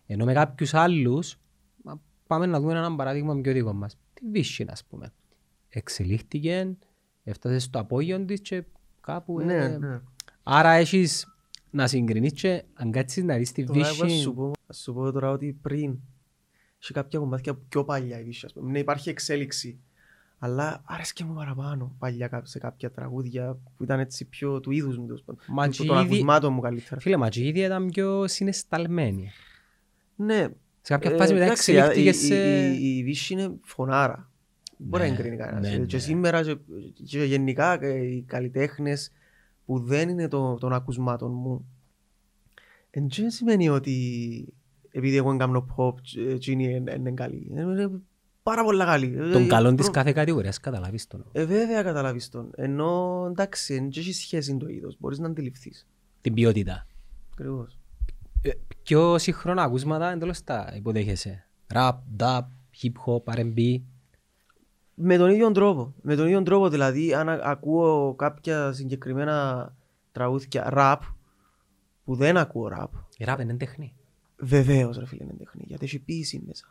Ενώ με κάποιους άλλους, μα πάμε να δούμε ένα παράδειγμα πιο δικό μας. Τη Βίσχυν, ας πούμε. Εξελίχθηκε, έφτασε στο απόγειο της και κάπου... Ναι, ε, ναι. Άρα έχεις να συγκρινείς και αν κάτσεις να δεις τη Τώρα εγώ ας Βίσχυν... σου πω, ας σου πω τώρα ότι πριν είχε κάποια κομμάτια πιο παλιά η Βύση, ας πούμε. Ναι, υπάρχει εξέλιξη. Αλλά άρεσκε μου παραπάνω παλιά κά- σε κάποια τραγούδια που ήταν έτσι πιο του είδους μου. τέλος πάντων. Μα Του- και Των ήδη- ακουσμάτων μου καλύτερα. Φίλε, μα και η ίδια ήταν πιο συναισθαλμένη. Ναι. Σε κάποια ε, φάση μετά εντάξει, εξελίχθηκες η- σε... η- Η η Βύση είναι φωνάρα. Μπορεί να Ναι, εγκρίνει κανένας. ναι, Ε, ναι. Και σήμερα και, και γενικά ε, οι καλλιτέχνες που δεν είναι το- των ακουσμάτων μου δεν σημαίνει ότι επειδή εγώ κάνω pop ε, εκείνοι είναι είναι καλοί. Ε, Είναι πάρα πολλά καλοί. Ε, Τον καλό της προ- κάθε κατηγορίας, καταλάβεις τον. Ε, βέβαια καταλάβεις τον. Ενώ εντάξει, δεν έχεις σχέση το είδος. Μπορείς να αντιληφθείς. Την ποιότητα. Ακριβώς. Ε, Πιο σύγχρονα ακούσματα εντελώς τα υποδέχεσαι. Rap, dub, hip hop, R&B. Με τον ίδιο τρόπο. Με τον ίδιο τρόπο, δηλαδή, αν α- ακούω κάποια συγκεκριμένα τραγούδια rap, που δεν ακούω rap, Η rap είναι τέχνη. βεβαίως ρε φίλε είναι τέχνη, γιατί έχει ποίηση μέσα.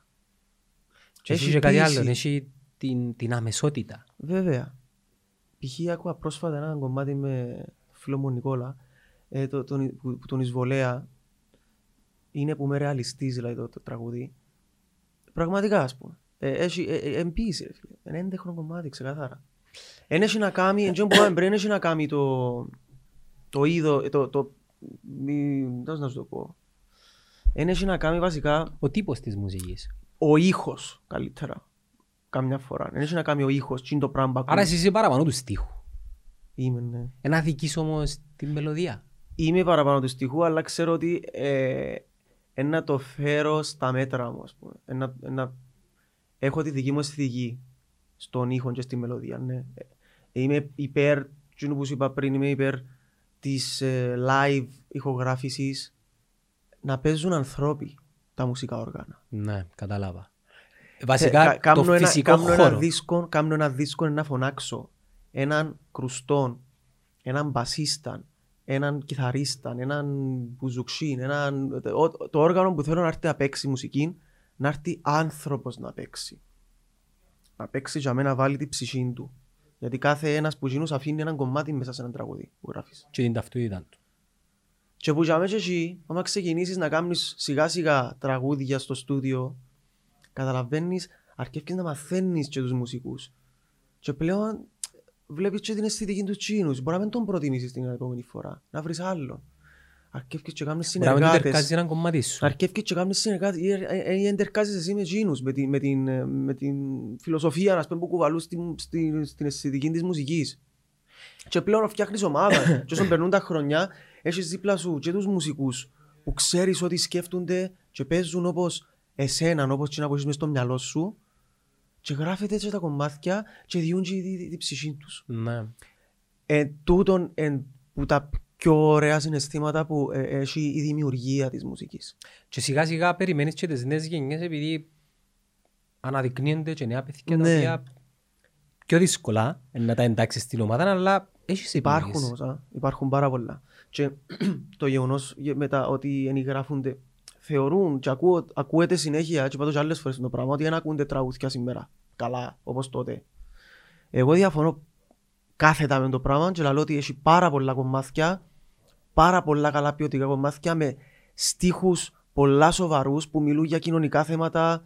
Και Έχει έχει και κάτι ποίηση. άλλο, έχει την, την αμεσότητα. Βέβαια. Π.χ. άκουγα πρόσφατα ένα κομμάτι με φίλο μου Νικόλα, ε, το, τον, που, που τον εισβολέα, είναι που με ρεαλιστής δηλαδή το, το τραγούδι. Πραγματικά ας πούμε. Ε, έχει ε, ε, εμπίηση ρε φίλε. Είναι έντεχνο κομμάτι ξεκαθάρα. Εν έχει να κάνει, εν τζον που είπαμε πριν, εν έχει να κάνει το, το είδο, ε, το, το, μη, πώς να σου το πω. Εν έχει να κάνει βασικά Ο τύπος της μουσικής. Ο ήχος καλύτερα. Καμιά φορά. Εν έχει να κάνει ο ήχος, τι είναι το πράγμα που Άρα ακούς. εσύ είσαι παραπάνω του στίχου. Είμαι, ναι. Ένα δικής όμως την μελωδία. Είμαι παραπάνω του στοιχού, αλλά ξέρω ότι ε, ένα το φέρω στα μέτρα μου, ας πούμε. Ένα, ένα, έχω τη δική μου αισθητική στον ήχο και στη μελωδία, ναι. Ε, Είμαι υπέρ, εκείνο που σου είπα πριν, είμαι υπέρ της ε, live ηχογράφησης να παίζουν ανθρώποι τα μουσικά όργανα. Ναι, κατάλαβα. Ε, Βασικά κα- κάμνω το ένα- φυσικό κάμνω ένα χώρο. δίσκο, κάμνω ένα δίσκο να φωνάξω έναν κρουστόν, έναν μπασίσταν, έναν κιθαρίσταν, έναν μπουζουξίν, έναν... ο- το όργανο που θέλω να έρθει να παίξει μουσική, να έρθει άνθρωπος να παίξει. Να παίξει για μένα να βάλει την ψυχή του. Γιατί κάθε ένας που γίνους αφήνει έναν κομμάτι μέσα σε έναν τραγούδι που γράφεις. Και την ταυτότητα του. Και που για μέσα εσύ, άμα ξεκινήσεις να κάνεις σιγά σιγά τραγούδια στο στούντιο, καταλαβαίνεις, αρκεύκεις να μαθαίνεις και τους μουσικούς. Και πλέον βλέπεις και την αισθητική τους τσίνους. Μπορεί να μην τον προτιμήσεις την επόμενη φορά, να βρεις άλλο. Αρκεύκεις και κάνεις Μπορεί να μην του συνεργάτες. τερκάζει έναν κομμάτι σου. Αρκεύκεις και κάνεις συνεργάτες. Ή, ε, ε, ή εντερκάζεις εσύ με εκείνους, με την, με την, ε, με την φιλοσοφία ας πούμε, που κουβαλούν στην, στην, στην αισθητική της μουσικής. Και πλέον φτιάχνεις ομάδα. και όσον περνούν τα χρονιά, έχεις δίπλα σου και τους μουσικούς που ξέρεις ότι σκέφτονται και παίζουν όπως εσένα, όπως και να έχεις μες στο μυαλό σου και γράφετε έτσι τα κομμάτια και διούν και τη, τη, τη ψυχή τους. Ναι. Ε, τούτον εν, που τα πιο ωραία συναισθήματα που ε, έχει η δημιουργία της μουσικής. Και σιγά σιγά περιμένεις και τις νέες γενιές επειδή αναδεικνύονται και νέα παιδιά τα Ναι. οποία πιο δύσκολα να τα εντάξεις στην ομάδα αλλά έχεις Υπάρχουν επιλογές. όμως, α, υπάρχουν πάρα πολλά. Και το γεγονός γε- μετά ότι ενηγράφονται, θεωρούν και ακούω, ακούεται συνέχεια και πάντως άλλες φορές το πράγμα ότι δεν ακούνται τραγούδια σήμερα. Καλά, όπως τότε. Εγώ διαφωνώ κάθετα με το πράγμα και λέω ότι έχει πάρα πολλά κομμάτια, πάρα πολλά καλά ποιοτικά κομμάτια με στίχους πολλά σοβαρούς που μιλούν για κοινωνικά θέματα,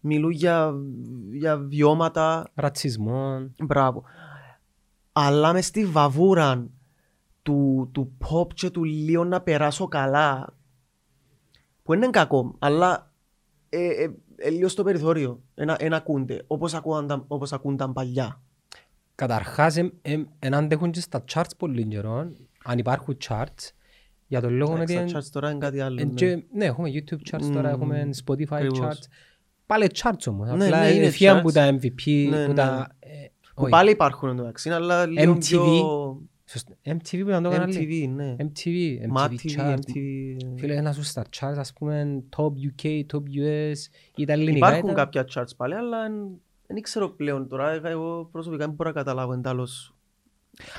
μιλούν για, για βιώματα, Ρατσισμό. Μπράβο. Αλλά μες στη βαβούρα του, του pop και του λίγο να περάσω καλά. Που δεν είναι κακό, αλλά ε, ε, ε, λίγο στο περιθώριο. Ένα, ένα ακούνται, όπως ακούνταν, όπως ακούνταν παλιά. Καταρχάς εν, εν, εν αντέχουν και στα charts πολύ καιρό αν υπάρχουν charts για τον λόγο ότι Εντάξει, τα εν- charts τώρα είναι κάτι άλλο. εν ναι. και- ναι έχουμε YouTube charts τώρα, Μμμ, έχουμε Spotify ακριβώς. charts πάλι charts όμως, Ναι, απλά ναι, είναι ευκαιρία charts. που τα MVP, Ναι, που ναι. τα... ε, Που όχι. πάλι υπάρχουν εντωμεταξύ, αλλά λίγο MTV. πιο... Σωστά. MTV που ήταν το κανάλι. MTV, ναι. MTV, Mad MTV TV, Chart. MTV. Φίλε, ένα σου στα charts, ας πούμε, Top UK, Top US, ή τα ελληνικά Υπάρχουν ήταν. κάποια charts πάλι, αλλά εν- δεν ξέρω πλέον τώρα. ε, Εγώ προσωπικά δεν μπορώ να καταλάβω εντάλλως.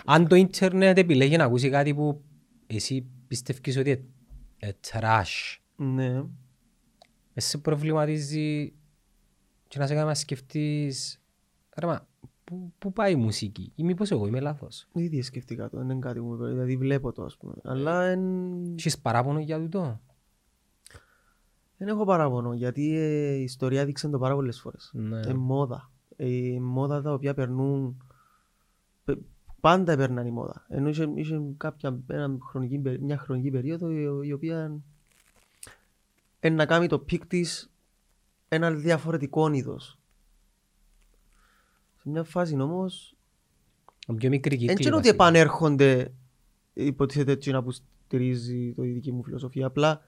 Αν το ίντερνετ επιλέγει να ακούσει κάτι που εσύ πιστεύεις ότι είναι ε, trash, Ναι. εσύ προβληματίζει και να σε κάνει να σκεφτείς ρε μα, πού, πού πάει η μουσική; Ή μήπως εγώ είμαι λάθος; Ήδη σκεφτήκα το, δεν είναι κάτι που με παίρνει, δηλαδή βλέπω το ας πούμε. Αλλά εν- Έχεις παράπονο για τούτο; δεν έχω παράπονο, γιατί ε, η ιστορία δείξε το πάρα πολλές φορές. Ναι. Ε, μόδα. Ε, μόδα τα οποία περνούν, πε- πάντα περνάνε η μόδα. Ενώ είχε, είχε κάποια, ένα χρονική, περί- μια χρονική περίοδο η, η οποία είναι να κάνει το peak της ένα διαφορετικό είδος. Σε μια φάση όμως Ο πιο μικρή κύκλη. Δεν είναι ότι βασικά. επανέρχονται υποτίθεται έτσι να που στηρίζει το η δική μου φιλοσοφία. Απλά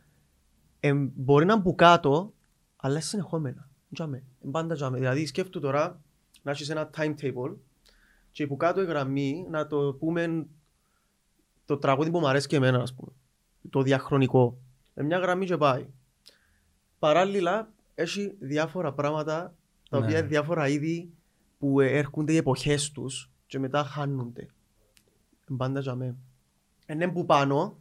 εμ, μπορεί να είναι που κάτω, αλλά είναι συνεχόμενα. Τζάμε. Εν Πάντα τζάμε. Δηλαδή σκέφτου τώρα να έχεις ένα timetable και που κάτω η γραμμή να το πούμε το τραγούδι που μου αρέσει και εμένα ας πούμε. Το διαχρονικό. Με μια γραμμή και πάει. Παράλληλα έχει διάφορα πράγματα τα Ναι. οποία είναι διάφορα είδη που ε, έρχονται οι εποχές τους και μετά χάνονται. Εν Πάντα τζάμε. Είναι που πάνω,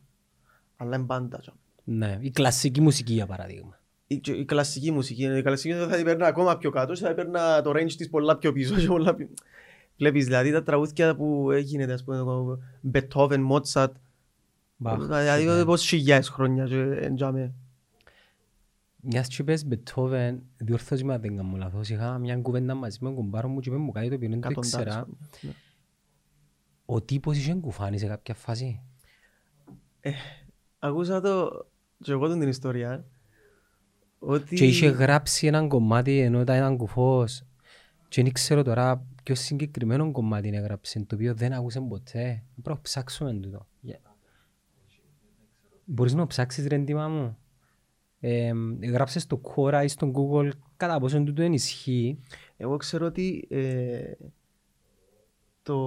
αλλά είναι πάντα τζάμε. Ναι, η κλασική μουσική για παράδειγμα. Η, και η κλασική μουσική, η κλασική θα την παίρνα ακόμα πιο κάτω, θα παίρνα το range της πολλά πιο πίσω και πολλά πιο... Βλέπεις δηλαδή τα τραγούδια που έγινε, ας πούμε, ο Beethoven, Mozart, Μπαχ, δηλαδή ναι. πώς χιλιάδες χρόνια και εν τζάμε. Μιας και πες Beethoven, διορθώσει με αν δεν κάνω λάθος, είχα μια κουβέντα μαζί με τον κουμπάρο μου και είπε μου κάτι το οποίο δεν το Εκατοντάδες ήξερα. χρόνια. Ναι. Ο τύπος είχε κουφάνει σε κάποια φάση. Ακούσα το και εγώ την ιστορία ότι Και είχε γράψει έναν κομμάτι ενώ ήταν έναν κουφός. Και δεν ξέρω τώρα ποιο συγκεκριμένο κομμάτι έγραψε, το οποίο δεν άκουσε ποτέ. Πρέπει να ψάξουμε τούτο. Yeah. Μπορείς να το ψάξεις ρε ντύμα μου. Ε, γράψες στο Quora ή στο Google κατά πόσο τούτο ενισχύει; εγώ ξέρω ότι ε, το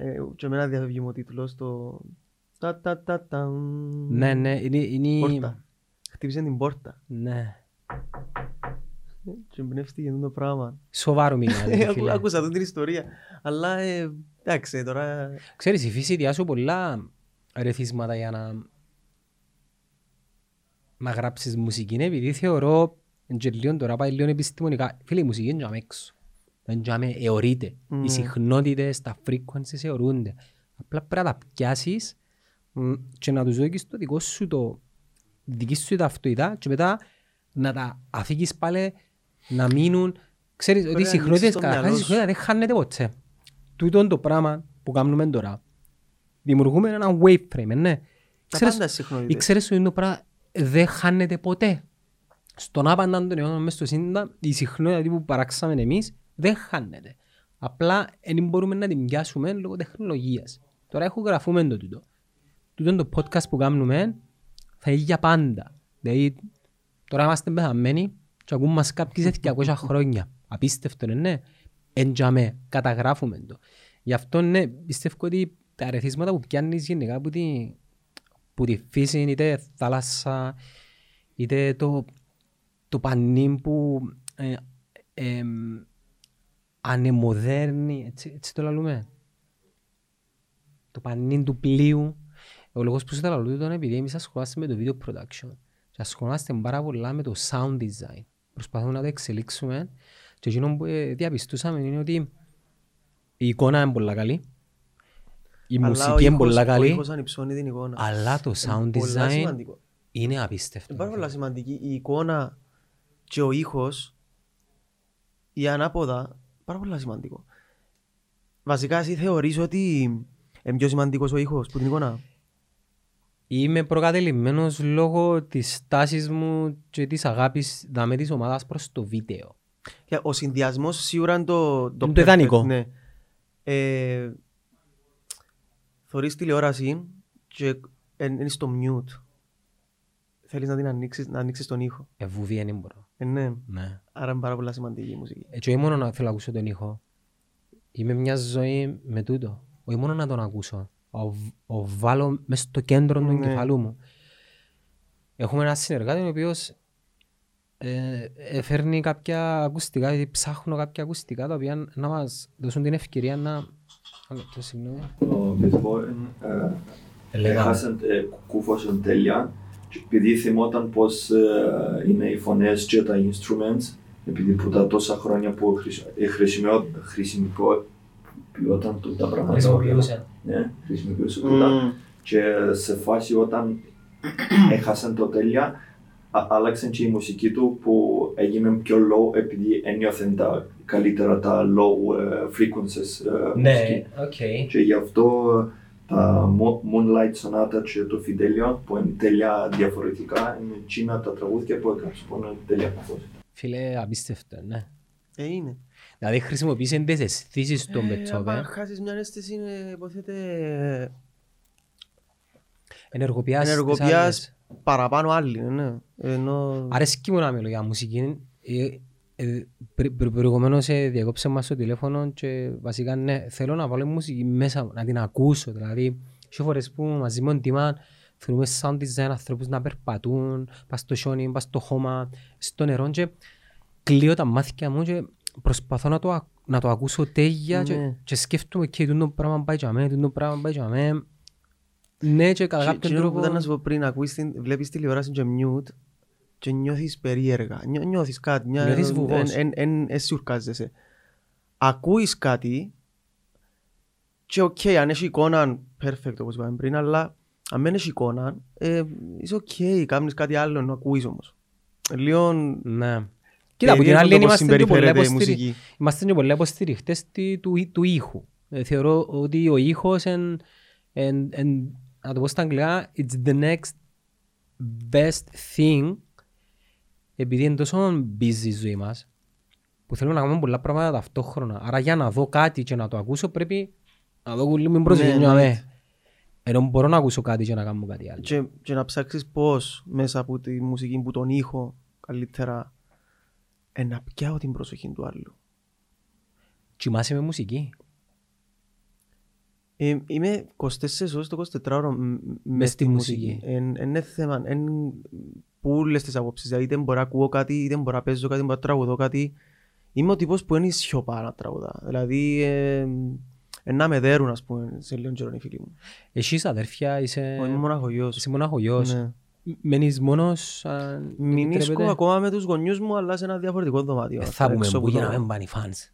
ε, και εμένα διαφεύγει μου ο τίτλος το τα τα τα τα Ναι, ναι, είναι... είναι... πόρτα χτύπησε την πόρτα Ναι. και εμπνεύστηκε αυτό το πράγμα Σοβαρό μιλάνε, Ε, ακού- φίλε. άκουσα αυτή την ιστορία αλλά ε, εντάξει τώρα Ξέρεις, η φύση διάσου πολλά ρεθίσματα για να, να γράψεις μουσική, ναι, επειδή θεωρώ και λίγο τώρα πάει λίγο επιστημονικά. Φίλε, η μουσική είναι για έξω. Δεν για με αιωρείται. Ναι. Οι συχνότητες, τα frequencies αιωρούνται. Απλά πρέπει να τα πιάσεις μ, και να τους δώσεις το δικό σου το δική σου ταυτότητα και μετά να τα αφήγεις πάλι να μείνουν. Ξέρεις ότι οι να ανοίξεις συχνότητες το καταρχάς μυαλό η σου. συχνότητα δεν χάνεται ποτέ. Τούτο είναι το πράγμα που κάνουμε τώρα. Δημιουργούμε ένα waveframe, ναι. τα Ξέρεις- πάντα συχνότητες Ξέρεις ότι το πράγμα δεν χάνεται ποτέ. Στον άπαντα των αιώνων μέσα στο σύντα, η συχνότητα που παράξαμε εμείς δεν χάνεται. Απλά δεν μπορούμε να την πιάσουμε λόγω τεχνολογίας. Τώρα έχω γραφούμε το τούτο. Τούτο το podcast που κάνουμε θα είναι για πάντα. Δηλαδή, τώρα είμαστε πεθαμένοι και ακούμε μας κάποιοι σε 200 χρόνια. Απίστευτο είναι, ναι. Εντιαμέ, καταγράφουμε το. Γι' αυτό ναι, πιστεύω ότι τα αρεθίσματα που πιάνεις γενικά από τη, που τη φύση, είτε θάλασσα, είτε το, το πανί που ε, ε, ανεμοδέρνει, έτσι, έτσι το λαλούμε. Το πανί του πλοίου. Ο λόγος που σου τα λαλούν ήταν επειδή εμείς ασχολούμαστε με το video production και ασχολούμαστε πάρα πολλά με το sound design. Προσπαθούμε να το εξελίξουμε και εκείνο που ε, διαπιστούσαμε είναι ότι η εικόνα είναι πολύ καλή, η Αλλά ο μουσική είναι ήχος- πολύ ο καλή, ήχος ανυψώνει την εικόνα αλλά το sound Πολλά design σημαντικό. είναι απίστευτο. Είναι πάρα πολύ σημαντική η εικόνα και ο ήχος η ανάποδα πάρα πολύ σημαντικό βασικά εσύ θεωρείς ότι είναι πιο σημαντικός ο ήχος που την εικόνα; Είμαι προκατελημένος λόγω της τάσης μου και της αγάπης δάμε της ομάδας προς το βίντεο. Και ο συνδυασμός σίγουρα είναι το, Είναι το perfect, ιδανικό. Ναι. Ε, θωρείς τηλεόραση και είναι στο mute. Θέλεις να την ανοίξεις, να ανοίξεις τον ήχο. Ευούβη δεν μπορώ. Ε, ναι. Ναι. Άρα είναι πάρα πολύ σημαντική η μουσική. Έτσι όχι μόνο να θέλω να ακούσω τον ήχο. Είμαι μια ζωή με τούτο. Όχι μόνο να τον ακούσω. ο, ο βάλω μες στο κέντρο του Ναι. εγκεφαλού μου. Έχουμε ένα συνεργάτη ο οποίος ε, ε, φέρνει κάποια ακουστικά, δηλαδή ψάχνω κάποια ακουστικά τα οποία να μας δώσουν την ευκαιρία να... Άλλο, το συγγνώμη. Ο Μπετόβεν έχασε, ε, κουκούφωσε τέλεια και επειδή θυμόταν πως ε, είναι οι φωνές και τα instruments επειδή που τα τόσα χρόνια που χρησι- ε, χρησιμο- χρησιμοποιόταν τούτα πράγματα Χρησιμοποιούσε. ναι, χρησιμοποιούσε τούτα Μμμ. και σε φάση όταν έχασαν το τέλεια α- άλλαξε και η μουσική του που έγινε πιο low επειδή ένιωθεν τα καλύτερα τα low ε, frequencies ε, μουσική. Ναι, οκ. Και γι' αυτό τα Mo- Moonlight Sonata και το Fidelio που είναι τέλεια διαφορετικά είναι εκείνα τα τραγούδια που έγραψε που είναι τέλεια αποφάση. Φίλε, απίστευτο, ναι. Ε, είναι. Δηλαδή χρησιμοποίησε τις αισθήσεις του Ε, άμα Μπετσόπε, χάσεις μια αίσθηση είναι, υποθέτε, ενεργοποιάς τις ενεργοποιάς άλλες. Παραπάνω άλλοι, ναι. Ενώ... Αρέσκει μου να μιλώ για μουσική. Ε, ε, πρι- πρι- Προηγουμένως ε, διακόψε μας το τηλέφωνο και βασικά ναι, θέλω να βάλω μουσική μέσα, μου, να την ακούσω. Δηλαδή, σε φορές που μαζί με τον Τιμάν θεωρούμε sound design ανθρώπους να περπατούν, πας στο χιόνι, πας στο χώμα, στο νερό και κλείω τα μάτια μου και προσπαθώ να το, ακ- να το ακούσω τέγια και, Ναι. και σκέφτομαι και το πράγμα πάει για μέ, το πράγμα πάει για μέ. Ναι και κατά Και- κάποιον εκείνο που τρόπο... ήταν να σου πω πριν, ακούεις την, βλέπεις τηλεόραση και mute και νιώθεις περίεργα. Νιώ, νιώθεις κάτι. Μια, Νιώθεις βουβός. εν, εν, εν, εσύ ουρκάζεσαι. Ακούεις κάτι και οκ, αν έχει εικόνα, perfect όπως είπαμε πριν, αλλά αν δεν έχει εικόνα, ε, είσαι οκ, κάνεις κάτι άλλο, να ακούεις όμως. Λίγο Ναι. Κοίτα, από την περίεργο άλλη το πώς είμαστε και πολλά συμπεριφέρεται η υποστηρι- μουσική. είμαστε και πολλά υποστηριχτές τη- του, εί- του ήχου. Ε, θεωρώ ότι ο ήχος εν, εν, εν, να το πω στα αγγλικά, it's the next best thing επειδή είναι τόσο busy η ζωή μας που θέλουμε να κάνουμε πολλά πράγματα ταυτόχρονα. Άρα για να δω κάτι και να το ακούσω πρέπει να δω λίγο με προσοχή Ναι, να ναι. με. Ενώ μπορώ να ακούσω κάτι και να κάνω κάτι άλλο. και, και να ψάξεις πώς μέσα από τη μουσική που τον ήχο καλύτερα ε, να πιάω την προσοχή του άλλου. Κοιμάσαι με μουσική. Ε, είμαι 24 ώρες το 24ωρο μ- μ- μες στη στη μουσική. μουσική. Εν, εν είναι θέμα, εν πούλες τις απόψεις. Δηλαδή είτε μπορώ να ακούω κάτι, είτε μπορώ να παίζω κάτι, μπορώ να τραγουδώ κάτι. Είμαι ο τύπος που είναι σιωπά να τραγουδά. Δηλαδή, ε, ε, να με δέρουν, ας πούμε, σε λίγο καιρό οι φίλοι μου. Εσύ αδέρφια είσαι, Εγώ Είμαι μοναχογιός. είσαι μοναχογιός. Ναι. Μένεις μόνος, αν Μηνίσκω επιτρέπετε; ακόμα με τους γονιούς μου, αλλά σε ένα διαφορετικό δωμάτιο. Ε, Θα πούμε έξω που από για το- να μην πάνε οι φανς.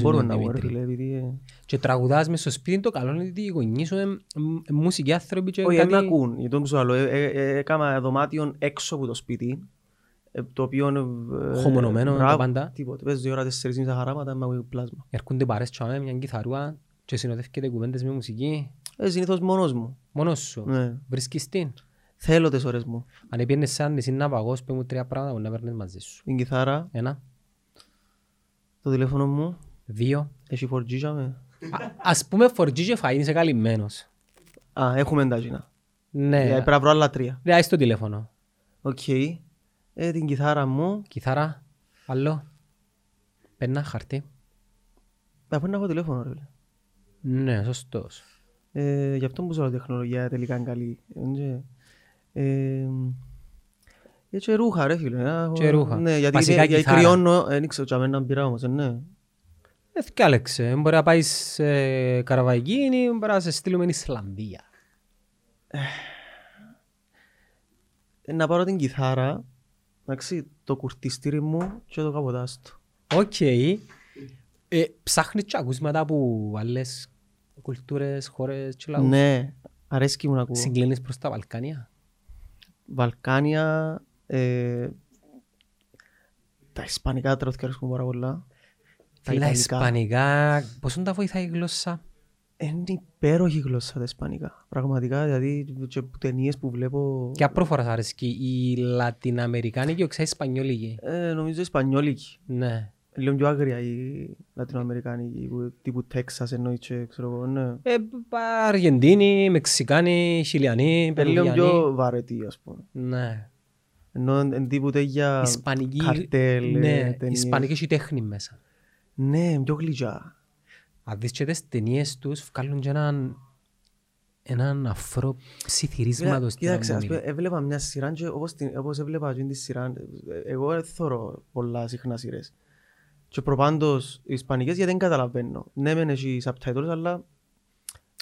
Μπορούν τον να βγουν, ρε Δημήτρη. φίλε, επειδή, ε, Και τραγουδάς μες στο σπίτι το καλό είναι ότι οι γονείς σου είναι μ- μουσικοί άνθρωποι και Όχι, δεν κάτι... με ακούν. Γιατί τον ξέρω άλλο. Ε, ε, ε, Έκανα δωμάτιο έξω από το σπίτι. ε, Το οποίο... ε, Χωμονωμένο, μπράβο, τα πάντα. Τίποτε. Πες δύο ώρα, τέσσερις μισά χαράματα, με ακούει πλάσμα. Έρχονται παρές τσάμε, μια κιθαρούα και συνοδεύκεται κουβέντες με μουσική. Ε, συνήθως μόνος μου. Μόνος σου. Ναι. Βρίσκεις την. Θέλω τις ώρες μου. Αν έπαιρνες σαν νησί να παγώς, πες μου τρία πράγματα που να παίρνεις μαζί σου. Την κιθάρα, Ένα, το τηλέφωνο μου, δύο. έχει 4G για με. Α- Ας πούμε 4G και φαΐ, είσαι καλυμμένος. Α, έχουμε εντάγινα. Ναι. Ε, Πρέπει να βρω άλλα τρία. Ρε, άις το τηλέφωνο. Οκ. Ε, την κιθάρα μου, Κιθάρα, άλλο. Πένα, χαρτί. θα πρέπει να έχω τηλέφωνο, ρε. φίλε. Ναι, σωστός. Ε, γι' αυτό που σου λέω τεχνολογία τελικά είναι καλή. Ε, ε, ε, και ρούχα ρε φίλε. να έχω- Και ρούχα. Ναι, γιατί, Βασικά γιατί κιθάρα. κρυώνω, ε, δεν ξέρω, τσάμε να μπειρά όμως, ε, ναι. Ε, θυκάλεξε. Μπορεί να πάει σε Καραϊβική, μπορεί να σε στείλουμε στην Ισλανδία. Ε, να πάρω την κιθάρα, εντάξει, το κουρτιστήρι μου και το καποτάστο. Οκ. Ε, ψάχνεις και ακούσματα από άλλες κουλτούρες, χώρες και λαούς; Ναι, αρέσκει μου να ακούω. Συγκλίνεις προς τα Βαλκάνια; Βαλκάνια, ε, τα ισπανικά τραγούδια αρέσκουν πάρα πολλά. Τα Φίλε, Τα ιταλικά. ισπανικά, πόσο τα βοηθάει η γλώσσα; Είναι υπέροχη γλώσσα τα ισπανικά. Πραγματικά, δηλαδή, και ταινίες που βλέπω... Ποια προφορά σ' αρέσκει, η Λατιναμερικάνικη, ο ξέρεις Ισπανιόλικη. Ε, νομίζω ισπανιόλικη. Ναι. Λίγο πιο άγρια η Λατινοαμερικάνικη, που- τύπου Τέξας εννοεί και ξέρω εγώ, ναι. Ε, πα- Αργεντίνοι, Μεξικάνοι, Χιλιανοί, Ε, λίγο Περουβιανοί. πιο βαρετή, ας πούμε. Ναι. Ενώ εν τύπου τέτοια Ισπανική, καρτέλ, ε, ναι, ταινίες. Ισπανική έχει τέχνη μέσα. Ναι, πιο γλυκιά. Αν δεις και τις ταινίες τους, βγάλουν και έναν έναν αφρό ψιθυρίσματος στην Κοίταξε, ας Αμβονίλη. πούμε, έβλεπα μια σειρά και όπως, την, όπως έβλεπα εκείνη τη σειρά, ε, εγώ δεν θωρώ πολλά συχνά σειρές. Και προπάντως οι Ισπανικές γιατί δεν καταλαβαίνω. Ναι, μεν έχει subtitles, αλλά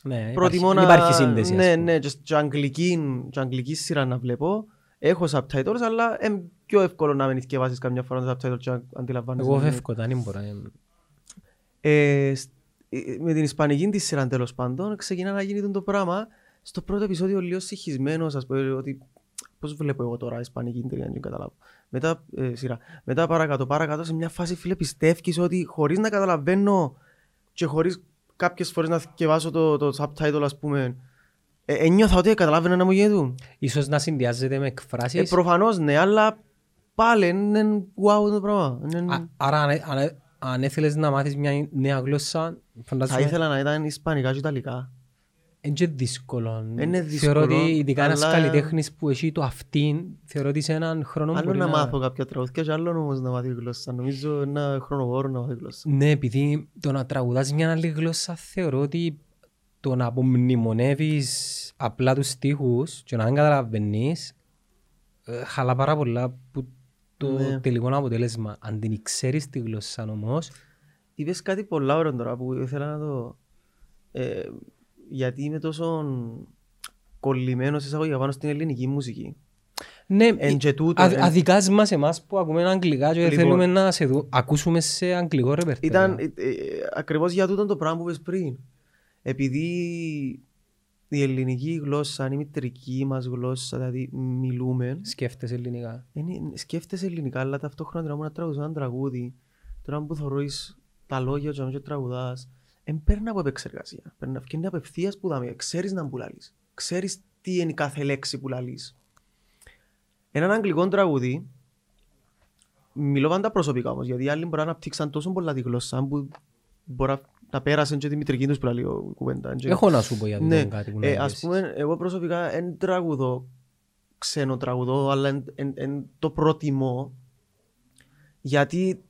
Ναι, προτιμώ υπάρχει, να... υπάρχει σύνδεση. ας Ναι, πούμε. ναι, και, και, αγγλική, και αγγλική σειρά να βλέπω. Έχω subtitles, αλλά είναι πιο εύκολο να μην θυκευάσεις καμιά φορά τα subtitles και να αντιλαμβάνεσαι. Εγώ τι φεύγω, δεν μπορώ. ε. Ε, σ- ε, με την Ισπανική τη σειρά τέλος πάντων ξεκινά να γίνει το πράγμα στο πρώτο επεισόδιο λίγο συγχυσμένος ας πούμε ότι πώς βλέπω εγώ τώρα Ισπανική ταινία δεν καταλάβω μετά ε, σειρά μετά παρακάτω παρακάτω σε μια φάση φίλε πιστεύεις ότι χωρίς να καταλαβαίνω και χωρίς κάποιες φορές να θυκευάσω το, το subtitle ας πούμε ε, ένιωθα ότι καταλάβαινα να μου γίνεται Ίσως να συνδυάζεται με ε, εκφράσεις. προφανώς ναι αλλά πάλι είναι wow το πράγμα Είναι- Α- Άρα αν, αν, αν έθελες να μάθεις μια νέα γλώσσα, θα φαντάζομαι ήθελα να ήταν Ισπανικά και Ιταλικά είναι και δύσκολο. Είναι Θεωρώ δύσκολο, ότι ειδικά ένας αλλά- καλλιτέχνης που έχει το αυτήν, θεωρώ ότι σε έναν χρόνο Άλλο μπορεί να μάθω κάποια τραγούδια και άλλο όμως να μάθει γλώσσα. Νομίζω ένα χρονοβόρο να μάθει γλώσσα. Ναι, επειδή το να τραγουδάς μια άλλη γλώσσα θεωρώ ότι το να απομνημονεύεις απλά τους στίχους και να δεν καταλαβαίνεις ε, χαλά πάρα πολλά που το Ναι. τελικό αποτέλεσμα. Αν την ξέρεις τη γλώσσα όμως, Είπες κάτι πολλά ωραίο τώρα που ήθελα να το... Ε, γιατί είμαι τόσο κολλημένος εισαγωγικά πάνω στην ελληνική μουσική. ναι, Εν και τούτο, α, εν- αδικάς μας εμάς που ακούμε αγγλικά και Λοιπόν. θέλουμε να σε δω, ακούσουμε σε αγγλικό ρεπερτόριο. Ήταν ε, ε, ακριβώς για τούτο το πράγμα που είπες πριν. Επειδή η ελληνική γλώσσα είναι η μητρική μας γλώσσα, δηλαδή μιλούμε, Σκέφτεσαι ελληνικά. είναι, σκέφτεσαι ελληνικά, αλλά ταυτόχρονα τώρα που να τραγουδάς ένα τραγούδι, τώρα που θωρείς τα λόγια και να τραγουδάς, δεν παίρνει από επεξεργασία. Παίρνει να βγαίνει απευθείας που δάμε. Ξέρεις να που λαλείς. Ξέρεις τι είναι η κάθε λέξη που λαλείς. Έναν αγγλικό τραγούδι, μιλώ πάντα προσωπικά όμως, γιατί οι άλλοι μπορεί να αναπτύξαν τόσο πολλά τη γλώσσα που μπορεί να- να πέρασαν και τη μητρική τους που λέει ο κουβέντα. Και- Έχω να σου πω για ναι, τούτο κάτι που να ε, είπες. ας πούμε, εγώ προσωπικά δεν τραγουδώ ξένο τραγουδό, αλλά εν, εν, εν το προτιμώ γιατί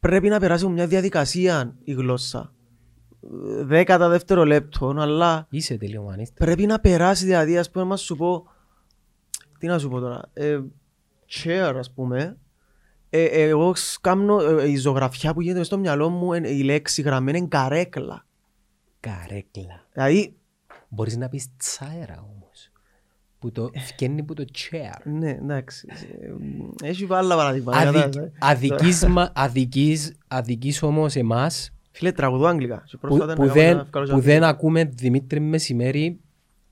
πρέπει να περάσει από μια διαδικασία η γλώσσα. Ε, Δέκατα δευτερολέπτων, αλλά Είσαι τελειομανίστα. πρέπει να περάσει δηλαδή, ας πούμε, να σου πω, τι να σου πω τώρα, ε, chair ας πούμε, ε, ε, εγώ σκάμνω, ε, η ζωγραφιά που γίνεται μες στο μυαλό μου, ε, η λέξη γραμμένη είναι καρέκλα. Καρέκλα. Δηλαδή, Μπορείς να πεις τσάερα όμως. Που το φκένει που το chair. Ναι, εντάξει. Ε, Έχει άλλα παραδείγματα. Αδικ, κατάλαβες, ε. αδικής, μα- αδικής, αδικής όμως εμάς Φίλε, τραγουδώ αγγλικά. Και που, πρόσφατα που, να κάνω ένα δεν, ευκάλο που και δεν ακούμε Δημήτρη Μεσημέρι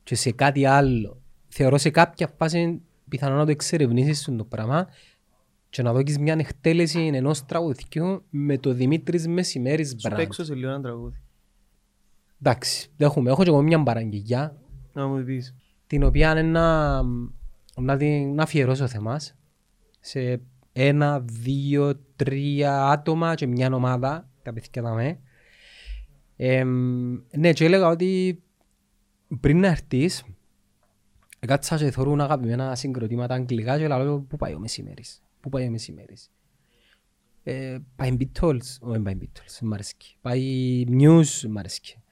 και σε κάτι άλλο. Θεωρώ σε κάποια φάση πιθανό να το εξερευνήσεις το πράγμα και να δώσεις μια εκτέλεση ενός τραγουδιού με το Δημήτρης Μεσημέρης Σου brand. παίξω σε λίγο ένα τραγούδι. Εντάξει, δέχομαι. Έχω και εγώ μια παραγγελιά Να μου πεις. την οποία είναι να, να την να αφιερώσω θεμάς σε ένα, δύο, τρία άτομα και μια ομάδα, τα παιδιά τα με. Εμ, ναι, και έλεγα ότι πριν να έρθεις, κάτσα και θωρούν αγαπημένα συγκροτήματα αγγλικά και λέω πού πάει ο μεσημέρις, πού πάει ο μεσημέρις. Ε, πάει Beatles, όχι πάει Beatles, μ' αρέσει. Πάει Muse, μ' αρέσει.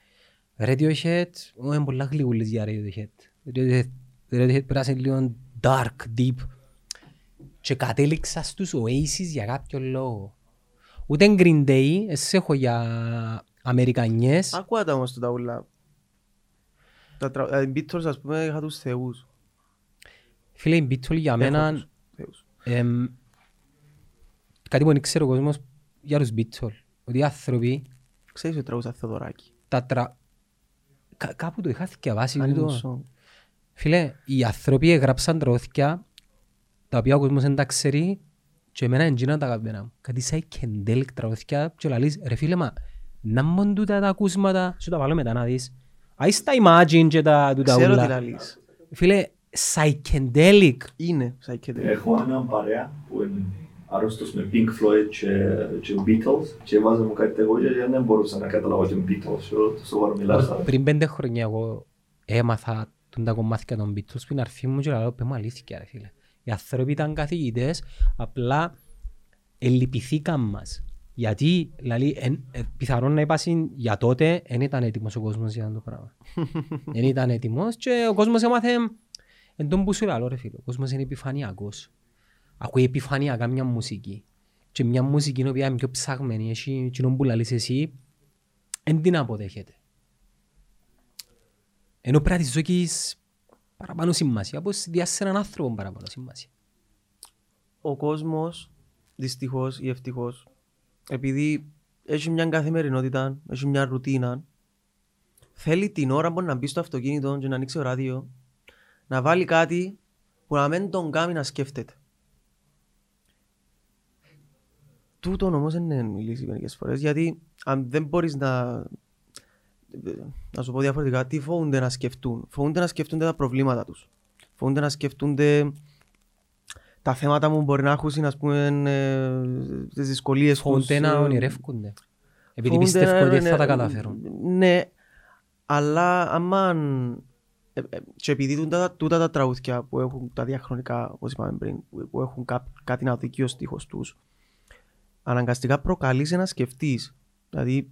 Radiohead, όχι πολλά γλυκούλες για Radiohead. Radiohead, Radiohead πέρασε λίγο dark, deep. Και κατέληξα στους Oasis για κάποιο λόγο. Ούτε Green Day, εσύ έχω για Αμερικανιές. Ακούω τα όμως τα ούλα. Τα τρα- ε, Οι Beatles, ας πούμε, είχα τους θεούς. Φίλε, οι Beatles για Έχω μένα, τους θεούς. Εμ, κάτι που δεν ξέρει ο κόσμος για τους Beatles. Ότι οι άνθρωποι, Ξέρεις ότι τραγούσα Θεοδωράκη. τα τρα... Κα- κάπου το είχα διαβάσει Αν είναι τούτο. σong. Φίλε, οι άνθρωποι έγραψαν τραγούδια τα οποία ο κόσμος δεν τα ξέρει και εμένα εντζίνα τα αγαπημένα μου. Κάτι psychedelic τραγούδια και λαλείς ρε φίλε μα να μον τούτα τα ακούσματα σου τα βάλω μετά να δεις. Άι στα imagine και τα τούτα Ξέρω τι ούλα. λαλείς. Φίλε, psychedelic. Είναι psychedelic. Έχω έναν παρέα που είναι άρρωστος με Pink Floyd και, και Beatles και βάζα μου κάτι εγώ και δεν μπορούσα να καταλάβω και Beatles και το σοβαρό μιλάς. Πριν πέντε χρόνια εγώ έμαθα τον τα κομμάτια των Beatles που είναι αρφή μου και λέω πες μου αλήθεια ρε φίλε. Οι άνθρωποι ήταν καθηγητές, απλά ελυπηθήκαν μας. Γιατί, δηλαδή, εν, ε, πιθανόν να είπασαν για τότε, δεν ήταν έτοιμος ο κόσμος για το πράγμα. Δεν ήταν έτοιμος και ο κόσμος έμαθε εν τον που σου λέω ρε φίλε. Ο κόσμος είναι επιφανειακός. Ακούει επιφανειακά μια μουσική. Και μια μουσική η οποία είναι πιο ψαγμένη, έχει εκείνον που λαλείς εσύ, δεν την αποδέχεται. Ενώ πρέπει να της δώκεις παραπάνω σημασία, όπως διάσεις έναν άνθρωπο παραπάνω σημασία. Ο κόσμος, δυστυχώς ή ευτυχώς, επειδή έχει μια καθημερινότητα, έχει μια ρουτίνα, θέλει την ώρα που να μπει στο αυτοκίνητο και να ανοίξει το ράδιο, να βάλει κάτι που να μην τον κάνει να σκέφτεται. Τούτο όμως δεν είναι η λύση μερικές φορές, γιατί αν δεν μπορείς να... Να σου πω διαφορετικά, τι φοβούνται να σκεφτούν; Φοβούνται να σκεφτούνται τα προβλήματα τους. Φοβούνται να σκεφτούνται τα θέματα που μπορεί να έχουν, ας πούμε, ε, τις δυσκολίες τους. Φοβούνται να ε, ονειρεύκονται. Επειδή φοβούνται πιστεύω ότι να- θα τα ναι, καταφέρουν. Ναι, αλλά άμα... ε, ε, Και επειδή τούτα, τούτα τα τραγούδια που έχουν τα διαχρονικά, όπως είπαμε πριν, που- που έχουν κά, κάτι να δει και ο στίχος τους, αναγκαστικά προκαλείς να σκεφτείς. Δηλαδή,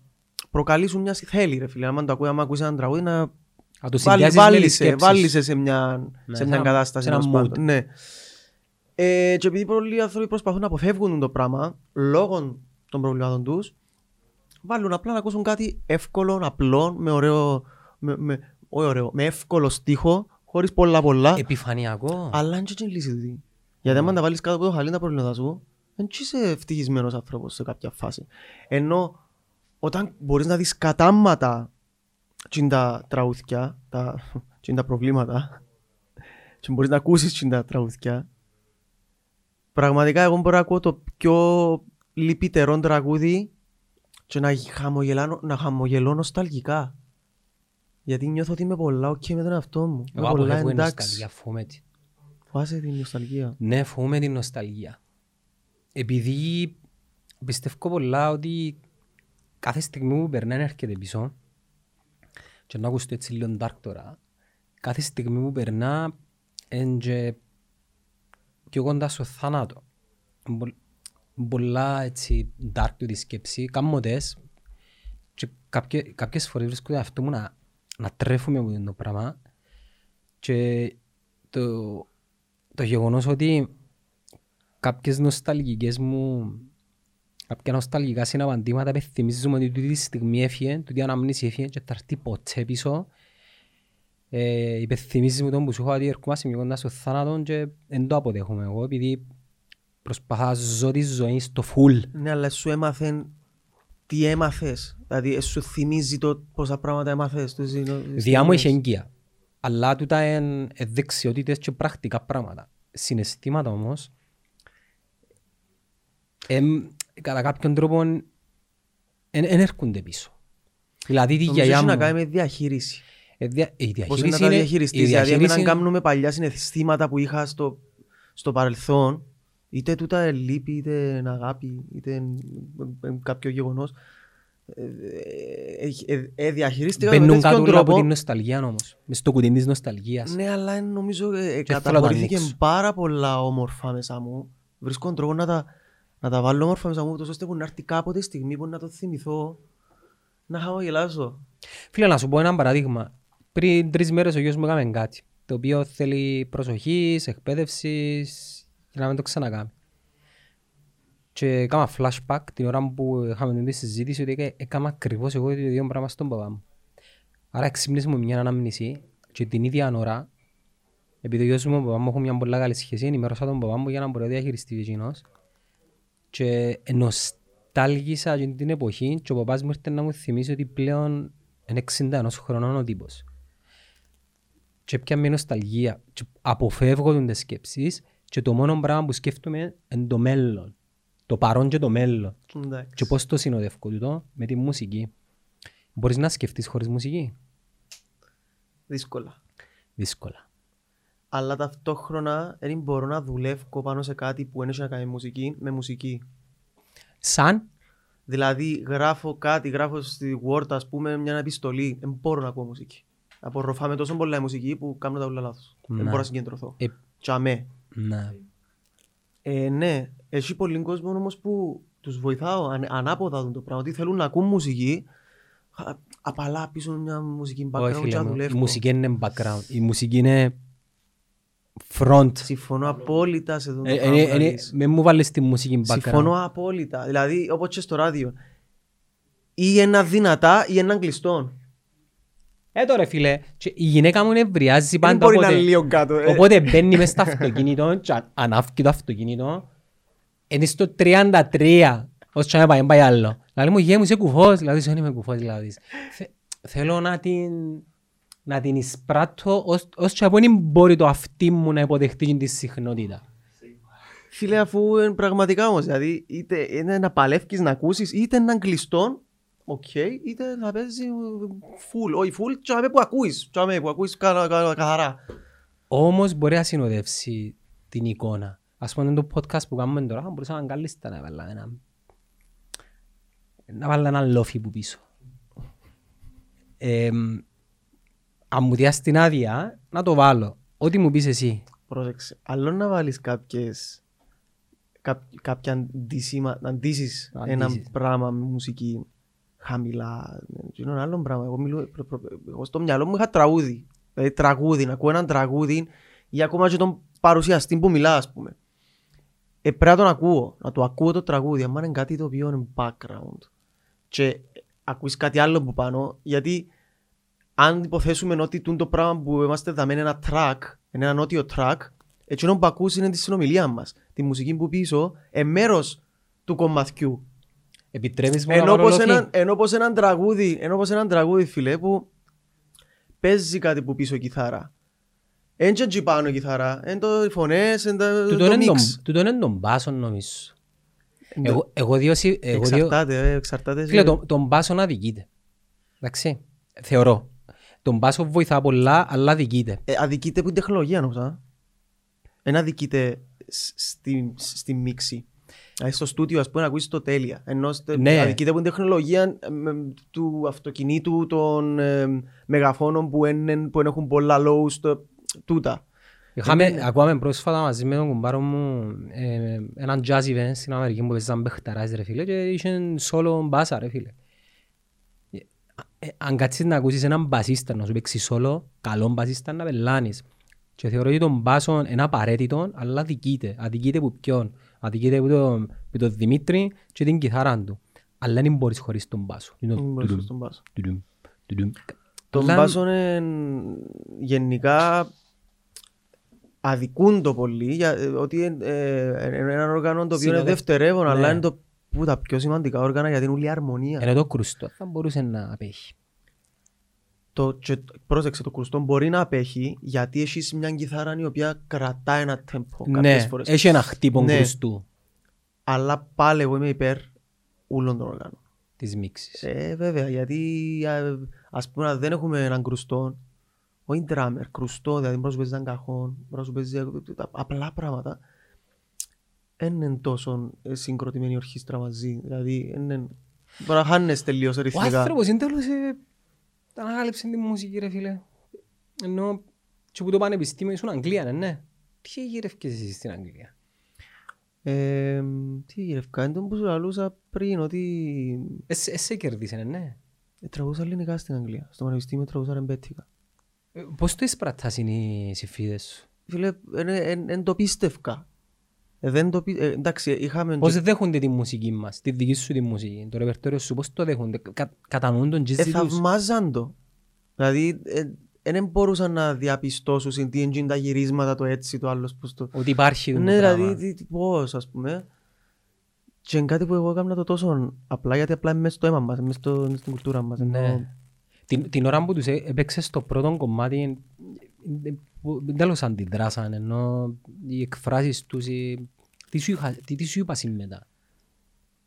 προκαλείς σου μια... σκ- Θέλει ρε φίλε, άμα το ακούει, άμα ακούεις έναν τραγούδι, να Να το Βάλει- συνδυάσεις με βάλει τις σε- σκέψεις. βάλει σε σε μια, Ναι, σε σε μια ένα- κατάσταση. σε ένα τέλος mood. πάντων. Ναι. Ε, και επειδή πολλοί άνθρωποι προσπαθούν να αποφεύγουν το πράγμα λόγω των προβλημάτων τους, βάλουν απλά να ακούσουν κάτι εύκολο, απλό, με ωραίο. Με, με, όχι ωραίο, με εύκολο στίχο, χωρίς πολλά πολλά. Επιφανειακό. αλλά αν και είναι λύση τούτη. Γιατί άμα τα βάλεις κάτω από το χαλί τα προβλήματα σου, δεν είσαι ευτυχισμένος άνθρωπος σε κάποια φάση. Ενώ όταν μπορείς να δεις κατάματα τι είναι τα τραγούδια, τα, τι είναι τα προβλήματα και μπορείς να ακούσεις τι είναι τα τραγούδια, πραγματικά εγώ μπορώ να ακούω το πιο λυπητερό τραγούδι και να χαμογελάνω, να χαμογελώ νοσταλγικά. Γιατί νιώθω ότι είμαι πολλά ok με τον εαυτό μου. Εγώ Είμαι πολλά αποφεύγω την εντάξει. νοσταλγία, φοβούμαι την. Φάσε την νοσταλγία. Ναι, φοβούμαι την νοσταλγία. Επειδή πιστεύω πολλά ότι κάθε στιγμή που περνάει έρχεται πίσω και να ακούσω το έτσι λίγο dark τώρα, κάθε στιγμή που περνά είναι και πιο κοντά στο θάνατο. Μπο- Πολλά έτσι dark του τη σκέψη, κάνω τες και κάποιε- κάποιες φορές βρίσκω τον εαυτό μου να, να τρέφουμε από το πράγμα και το, το γεγονός ότι κάποιες νοσταλγικές μου κάποια νοσταλγικά συναπαντήματα επιθυμίζουμε ότι τούτη τη στιγμή έφυγε, τούτη αναμνήση έφυγε και θα έρθει ποτέ πίσω ε, υπενθυμίζεις μου τον που σου είχα ότι ερχόμαστε πιο κοντά στο θάνατο και δεν το αποδέχομαι εγώ επειδή προσπαθώ να ζω τη ζωή στο full Ναι, αλλά σου έμαθεν τι έμαθες. Δηλαδή, ε, σου θυμίζει το πόσα πράγματα έμαθες. τους συνο- Διά μου στιγμές. είχε εγκύα. Αλλά τούτα είναι ε, δεξιότητες και πρακτικά πράγματα. Συναισθήματα όμως, εμ, κατά κάποιον τρόπο, δεν έρχονται πίσω. Δηλαδή τη Νομίζω γιαγιά έχει μου... να κάνει με διαχείριση. ε, δια- Η Πώς είναι διαχείριση να τα είναι... διαχειριστείς. η Δηλαδή, διαχείριση εμένα είναι- κάνουμε παλιά συναισθήματα που είχα στο, στο παρελθόν, είτε τούτα είναι λύπη, είτε είναι αγάπη, είτε είναι ε, ε, κάποιο γεγονός, ε, ε, ε, ε, διαχειρίστηκα με Μπαίνουν τέτοιον κάτω όλα από τρόπο. την νοσταλγία όμως. Μες στο κουτί της νοσταλγίας. Ναι, αλλά νομίζω ε, ε, θέλω να τα καταχωρήθηκε ανοίξω. πάρα πολλά όμορφα μέσα μου. Βρίσκω τον τρόπο να τα, να τα βάλω όμορφα μέσα μου, τόσο ώστε που να έρθει κάποτε η στιγμή που να το θυμηθώ, να χαμογελάσω. Φίλε, να σου πω ένα παράδειγμα. Πριν τρεις μέρες ο γιος μου έκαμε κάτι, το οποίο θέλει προσοχής, εκπαίδευσης και να μην το ξανακάμει. Και έκανα flashback την ώρα που είχαμε την συζήτηση ότι έκα- έκανα ακριβώς εγώ το ίδιο πράγμα στον παπά μου. Άρα ξύπνησε μου μια ανάμνηση και την ίδια ώρα, επειδή ο γιος μου με τον παπά μου έχουν μια πολύ καλή σχέση, ενημερώσα τον παπά μου για να μπορεί να διαχειριστεί εκείνος και νοστάλγησα εκείνη την εποχή και ο παπάς μου ήρθε να μου θυμίσει ότι πλέον είναι 61 χρονών ο τύπος. Και πια με νοσταλγία και αποφεύγω τις σκέψεις και το μόνο πράγμα που σκέφτομαι είναι το μέλλον. Το παρόν και το μέλλον. Εντάξει. Και πώς το συνοδεύω τούτο; Με τη μουσική. Μπορείς να σκεφτείς χωρίς μουσική; Δύσκολα. Δύσκολα. Αλλά ταυτόχρονα δεν μπορώ να δουλεύω πάνω σε κάτι που δεν έχει να κάνει με μουσική με μουσική. Σαν; Δηλαδή γράφω κάτι, γράφω στη Word ας πούμε μια επιστολή, δεν μπορώ να ακούω μουσική. Απορροφάμε τόσο πολλά η μουσική που κάνω τα όλα λάθος. Δεν Ναι. μπορώ να συγκεντρωθώ. Ε, Τσαμέ. να. Ε, ναι, έχει πολλοί κόσμο όμως που τους βοηθάω αν, ανάποδα δουν το πράγμα. Ότι θέλουν να ακούν μουσική, α- απαλά πίσω μια μουσική background Όχι και φίλε να μου, η δουλεύω. μουσική είναι background. Η μουσική είναι front. Συμφωνώ απόλυτα σε αυτό το Ε, πράγμα ε, που ε, λες. Με μου βάλεις τη μουσική background. Συμφωνώ απόλυτα. Δηλαδή, όπως και στο ράδιο. Ή ένα δυνατά ή έναν κλειστό. Ε, τώρα φίλε, και η γυναίκα μου νευριάζει Δεν πάντα μπορεί να όποτε, είναι λίγο κάτω. ε. όποτε μπαίνει μες στο αυτοκίνητο και αν- ανάφκει το αυτοκίνητο, είναι στο 33, ως και να πάει, πάει άλλο. Δηλαδή μου γέ μου είσαι κουφός, δηλαδή δεν είμαι κουφός, δηλαδή. Θε- Θέλω να την, να την εισπράττω ως, ως και από δεν μπορεί το αυτί μου να υποδεχτεί τη συχνότητα. Φίλε, αφού είναι πραγματικά όμως, δηλαδή, είτε είναι να παλεύκεις να ακούσεις, είτε έναν κλειστό, οκ, είτε να παίζει full. Όχι full, τσάμε που ακούεις, τσάμε που ακούεις κα- κα- καθαρά. Όμως μπορεί να συνοδεύσει την εικόνα. Ας πούμε το podcast που κάνουμε τώρα, θα μπορούσα να κάλλιστα να βάλω ένα... Να βάλω ένα lo-fi που πίσω. Ε, αν μου διάσει την άδεια, να το βάλω. Ό,τι μου πεις εσύ. Πρόσεξε, άλλο να βάλεις κάποιες κά- κάποια αντίσημα, να αντίσεις ένα Αντίσεις. πράγμα με μουσική χαμηλά. Είναι ένα άλλο πράγμα. Εγώ, μιλώ, προ- προ- εγώ στο μυαλό μου είχα τραγούδι. Δηλαδή τραγούδι, να ακούω έναν τραγούδι ή ακόμα και τον παρουσιαστή που μιλά, ας πούμε. Ε, πρέπει να τον ακούω, να το ακούω το τραγούδι, αν είναι κάτι το οποίο είναι background. Και ακούεις κάτι άλλο που πάνω, γιατί αν υποθέσουμε ότι τούν το πράγμα που είμαστε δαμένοι είναι ένα track, είναι ένα νότιο track, εκείνο που ακούς είναι τη συνομιλία μας. Τη μουσική που πίσω, είναι μέρος του κομματιού. Επιτρέπεις μου να Ενώ βάλω πως, λόφι. έναν, ενώ πως έναν τραγούδι, ενώ πως έναν τραγούδι φίλε που παίζει κάτι που πίσω κιθάρα. Εν και εκεί πάνω η κιθάρα, εν το οι φωνές, εν το, Τούτο το είναι τον- μίξ. τούτο είναι τον μπάσο νομίζω. Ναι. Εγώ, εγώ δύο... συ- Εγώ δύο Εξαρτάται, ε, εξαρτάται. Φίλε, τον, τον μπάσο αδικείται. Εντάξει. Θεωρώ. Τον μπάσο βοηθά πολλά, αλλά αδικείται. Ε, αδικείται που είναι τεχνολογία νομίζω. α. Εν αδικείται σ- στη, στη μίξη. Δηλαδή στο στούντιο ας πούμε να ακούσεις το τέλεια. Ενώ στε- Ναι. αδικείται που είναι τεχνολογία ε, με- του αυτοκινήτου, των ε, μεγαφώνων που, είναι, που έχουν πολλά low στο, τούτα. Είχαμε, ακούαμε πρόσφατα μαζί με τον κουμπάρο μου ε, έναν jazz event στην Αμερική που παίζαν παιχταράς ρε φίλε και είχε solo μπάσα ρε φίλε. Ε, ε, αν κάτσεις να ακούσεις έναν μπασίστα να σου παίξει solo, καλό μπασίστα να πελάνεις. Και θεωρώ ότι τον μπάσο είναι απαραίτητο, αλλά αδικείται. Αδικείται από ποιον. Αδικείται από τον, από τον Δημήτρη και την κιθάρα του. Αλλά δεν μπορείς χωρίς τον μπάσο. Είναι το Δεν μπορείς τουντουμ, στον μπάσο. τουντουμ, τουντουμ. Τον Αλλά- μπάσο είναι γενικά αδικούν το πολύ για, ε, ότι είναι ε, είναι ένα όργανο το οποίο είναι Συνοδευ- δευτερεύον αλλά Ναι. είναι το που τα πιο σημαντικά όργανα για την όλη αρμονία. Ενώ το κρουστό θα μπορούσε να απέχει. Το, και, πρόσεξε, το κρουστό μπορεί να απέχει γιατί έχεις μια κιθάρα η οποία κρατάει ένα τέμπο κάποιες Ναι, φορές. έχει ένα χτύπο Ναι. κρουστού Αλλά πάλι εγώ είμαι υπέρ όλων των όργανων. της μίξης. Ε, βέβαια, γιατί α, ας πούμε αν δεν έχουμε έναν κρουστό, όχι drummer, κρουστό, δηλαδή μπορεί να σου παίζει έναν καχόν, μπορεί να σου παίζει ε, τα απλά πράγματα, δεν είναι τόσο ε, συγκροτημένη η ορχήστρα μαζί. Δηλαδή, είναι, μπορεί να χάνεις τελείως Ο ρυθμικά. άνθρωπος είναι τέλος ε, ανακάλυψε τη μουσική ρε φίλε. Ενώ και που το πανεπιστήμιο ήσουν Αγγλία, ναι, ναι. Τι γύρευκες εσύ στην Αγγλία; Ε, τι γυρευκά, είναι το που σου λαλούσα πριν, ότι Εσ- Εσέ κερδίσαι, ναι, ναι. ε, τραγούσα ελληνικά στην Αγγλία. Στο πανεπιστήμιο τραγούσα ρεμπέτικα. Ε, Πώς το εισπράττας είναι οι συμφίδες σου; Φίλε, δεν το πίστευκα. Ε, δεν το πι... ε, εντάξει, είχαμε... Πώς δέχονται τη μουσική μας, τη δική σου τη μουσική, το ρεπερτόριο σου, πώς το δέχονται, κα, κατανοούν τον Ε, τζίζι τους; θαυμάζαν το. Δηλαδή, δεν μπορούσαν να διαπιστώσουν τι είναι τα γυρίσματα, το έτσι, το άλλος. Πώς το... Ότι υπάρχει το Ναι, πράγμα. δηλαδή, τι, τι, πώς, ας πούμε. Και είναι κάτι που εγώ έκανα το τόσο απλά, γιατί απλά είναι μέσα στο αίμα μας, μέσα στο, στην κουλτούρα μας. Ναι. Ενώ- Την, την ώρα που τους έ- έπαιξες στο πρώτο κομμάτι, ε, ε, που τέλος αντιδράσαν, ενώ οι εκφράσεις τους, οι- τι σου, είχα, τι, τι σου είπα μετά.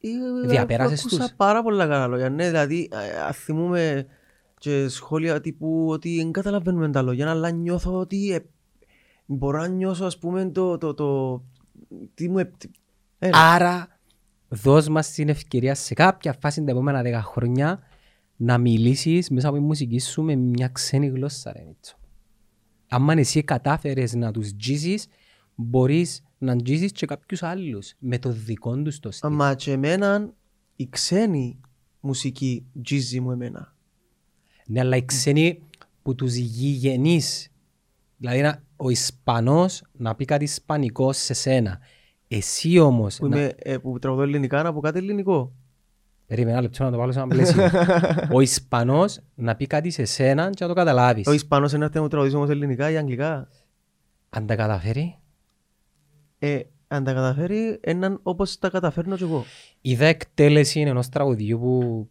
Ε, Διαπέρασες άκουσα τους. πάρα πολλά καλά λόγια. Ναι, δηλαδή, ε, αν θυμούμε και σχόλια τύπου ότι δεν καταλαβαίνουμε τα λόγια, αλλά νιώθω ότι ε, μπορώ να νιώσω, ας πούμε, το... το, το τι μου... επ- Έλα. Άρα, δώσ' μας την ευκαιρία σε κάποια φάση τα επόμενα δέκα χρόνια να μιλήσεις μέσα από τη μουσική σου με μια ξένη γλώσσα, ρε Μίτσο. Αν εσύ κατάφερες να τους τζίσεις, μπορείς να αγγίσεις και κάποιους άλλους με το δικό τους το στυλ. Αμα και εμένα η ξένη μουσική τζίζει μου εμένα. Ναι, αλλά οι ξένοι που τους γηγενείς, δηλαδή να- ο Ισπανός να πει κάτι ισπανικό σε σένα. Εσύ όμως, Που, να... είμαι, ε, που τραγουδώ ελληνικά να πω κάτι ελληνικό. περίμενα ένα λεπτό να το βάλω σε ένα πλαίσιο. ο Ισπανός να πει κάτι σε σένα και να το καταλάβεις. Ο Ισπανός είναι να μου τραγουδήσει όμως ελληνικά ή αγγλικά. Αν τα καταφέρει, Ε, αν τα καταφέρει, έναν όπως τα καταφέρνω κι εγώ. είδα εκτέλεση ενός τραγουδιού που,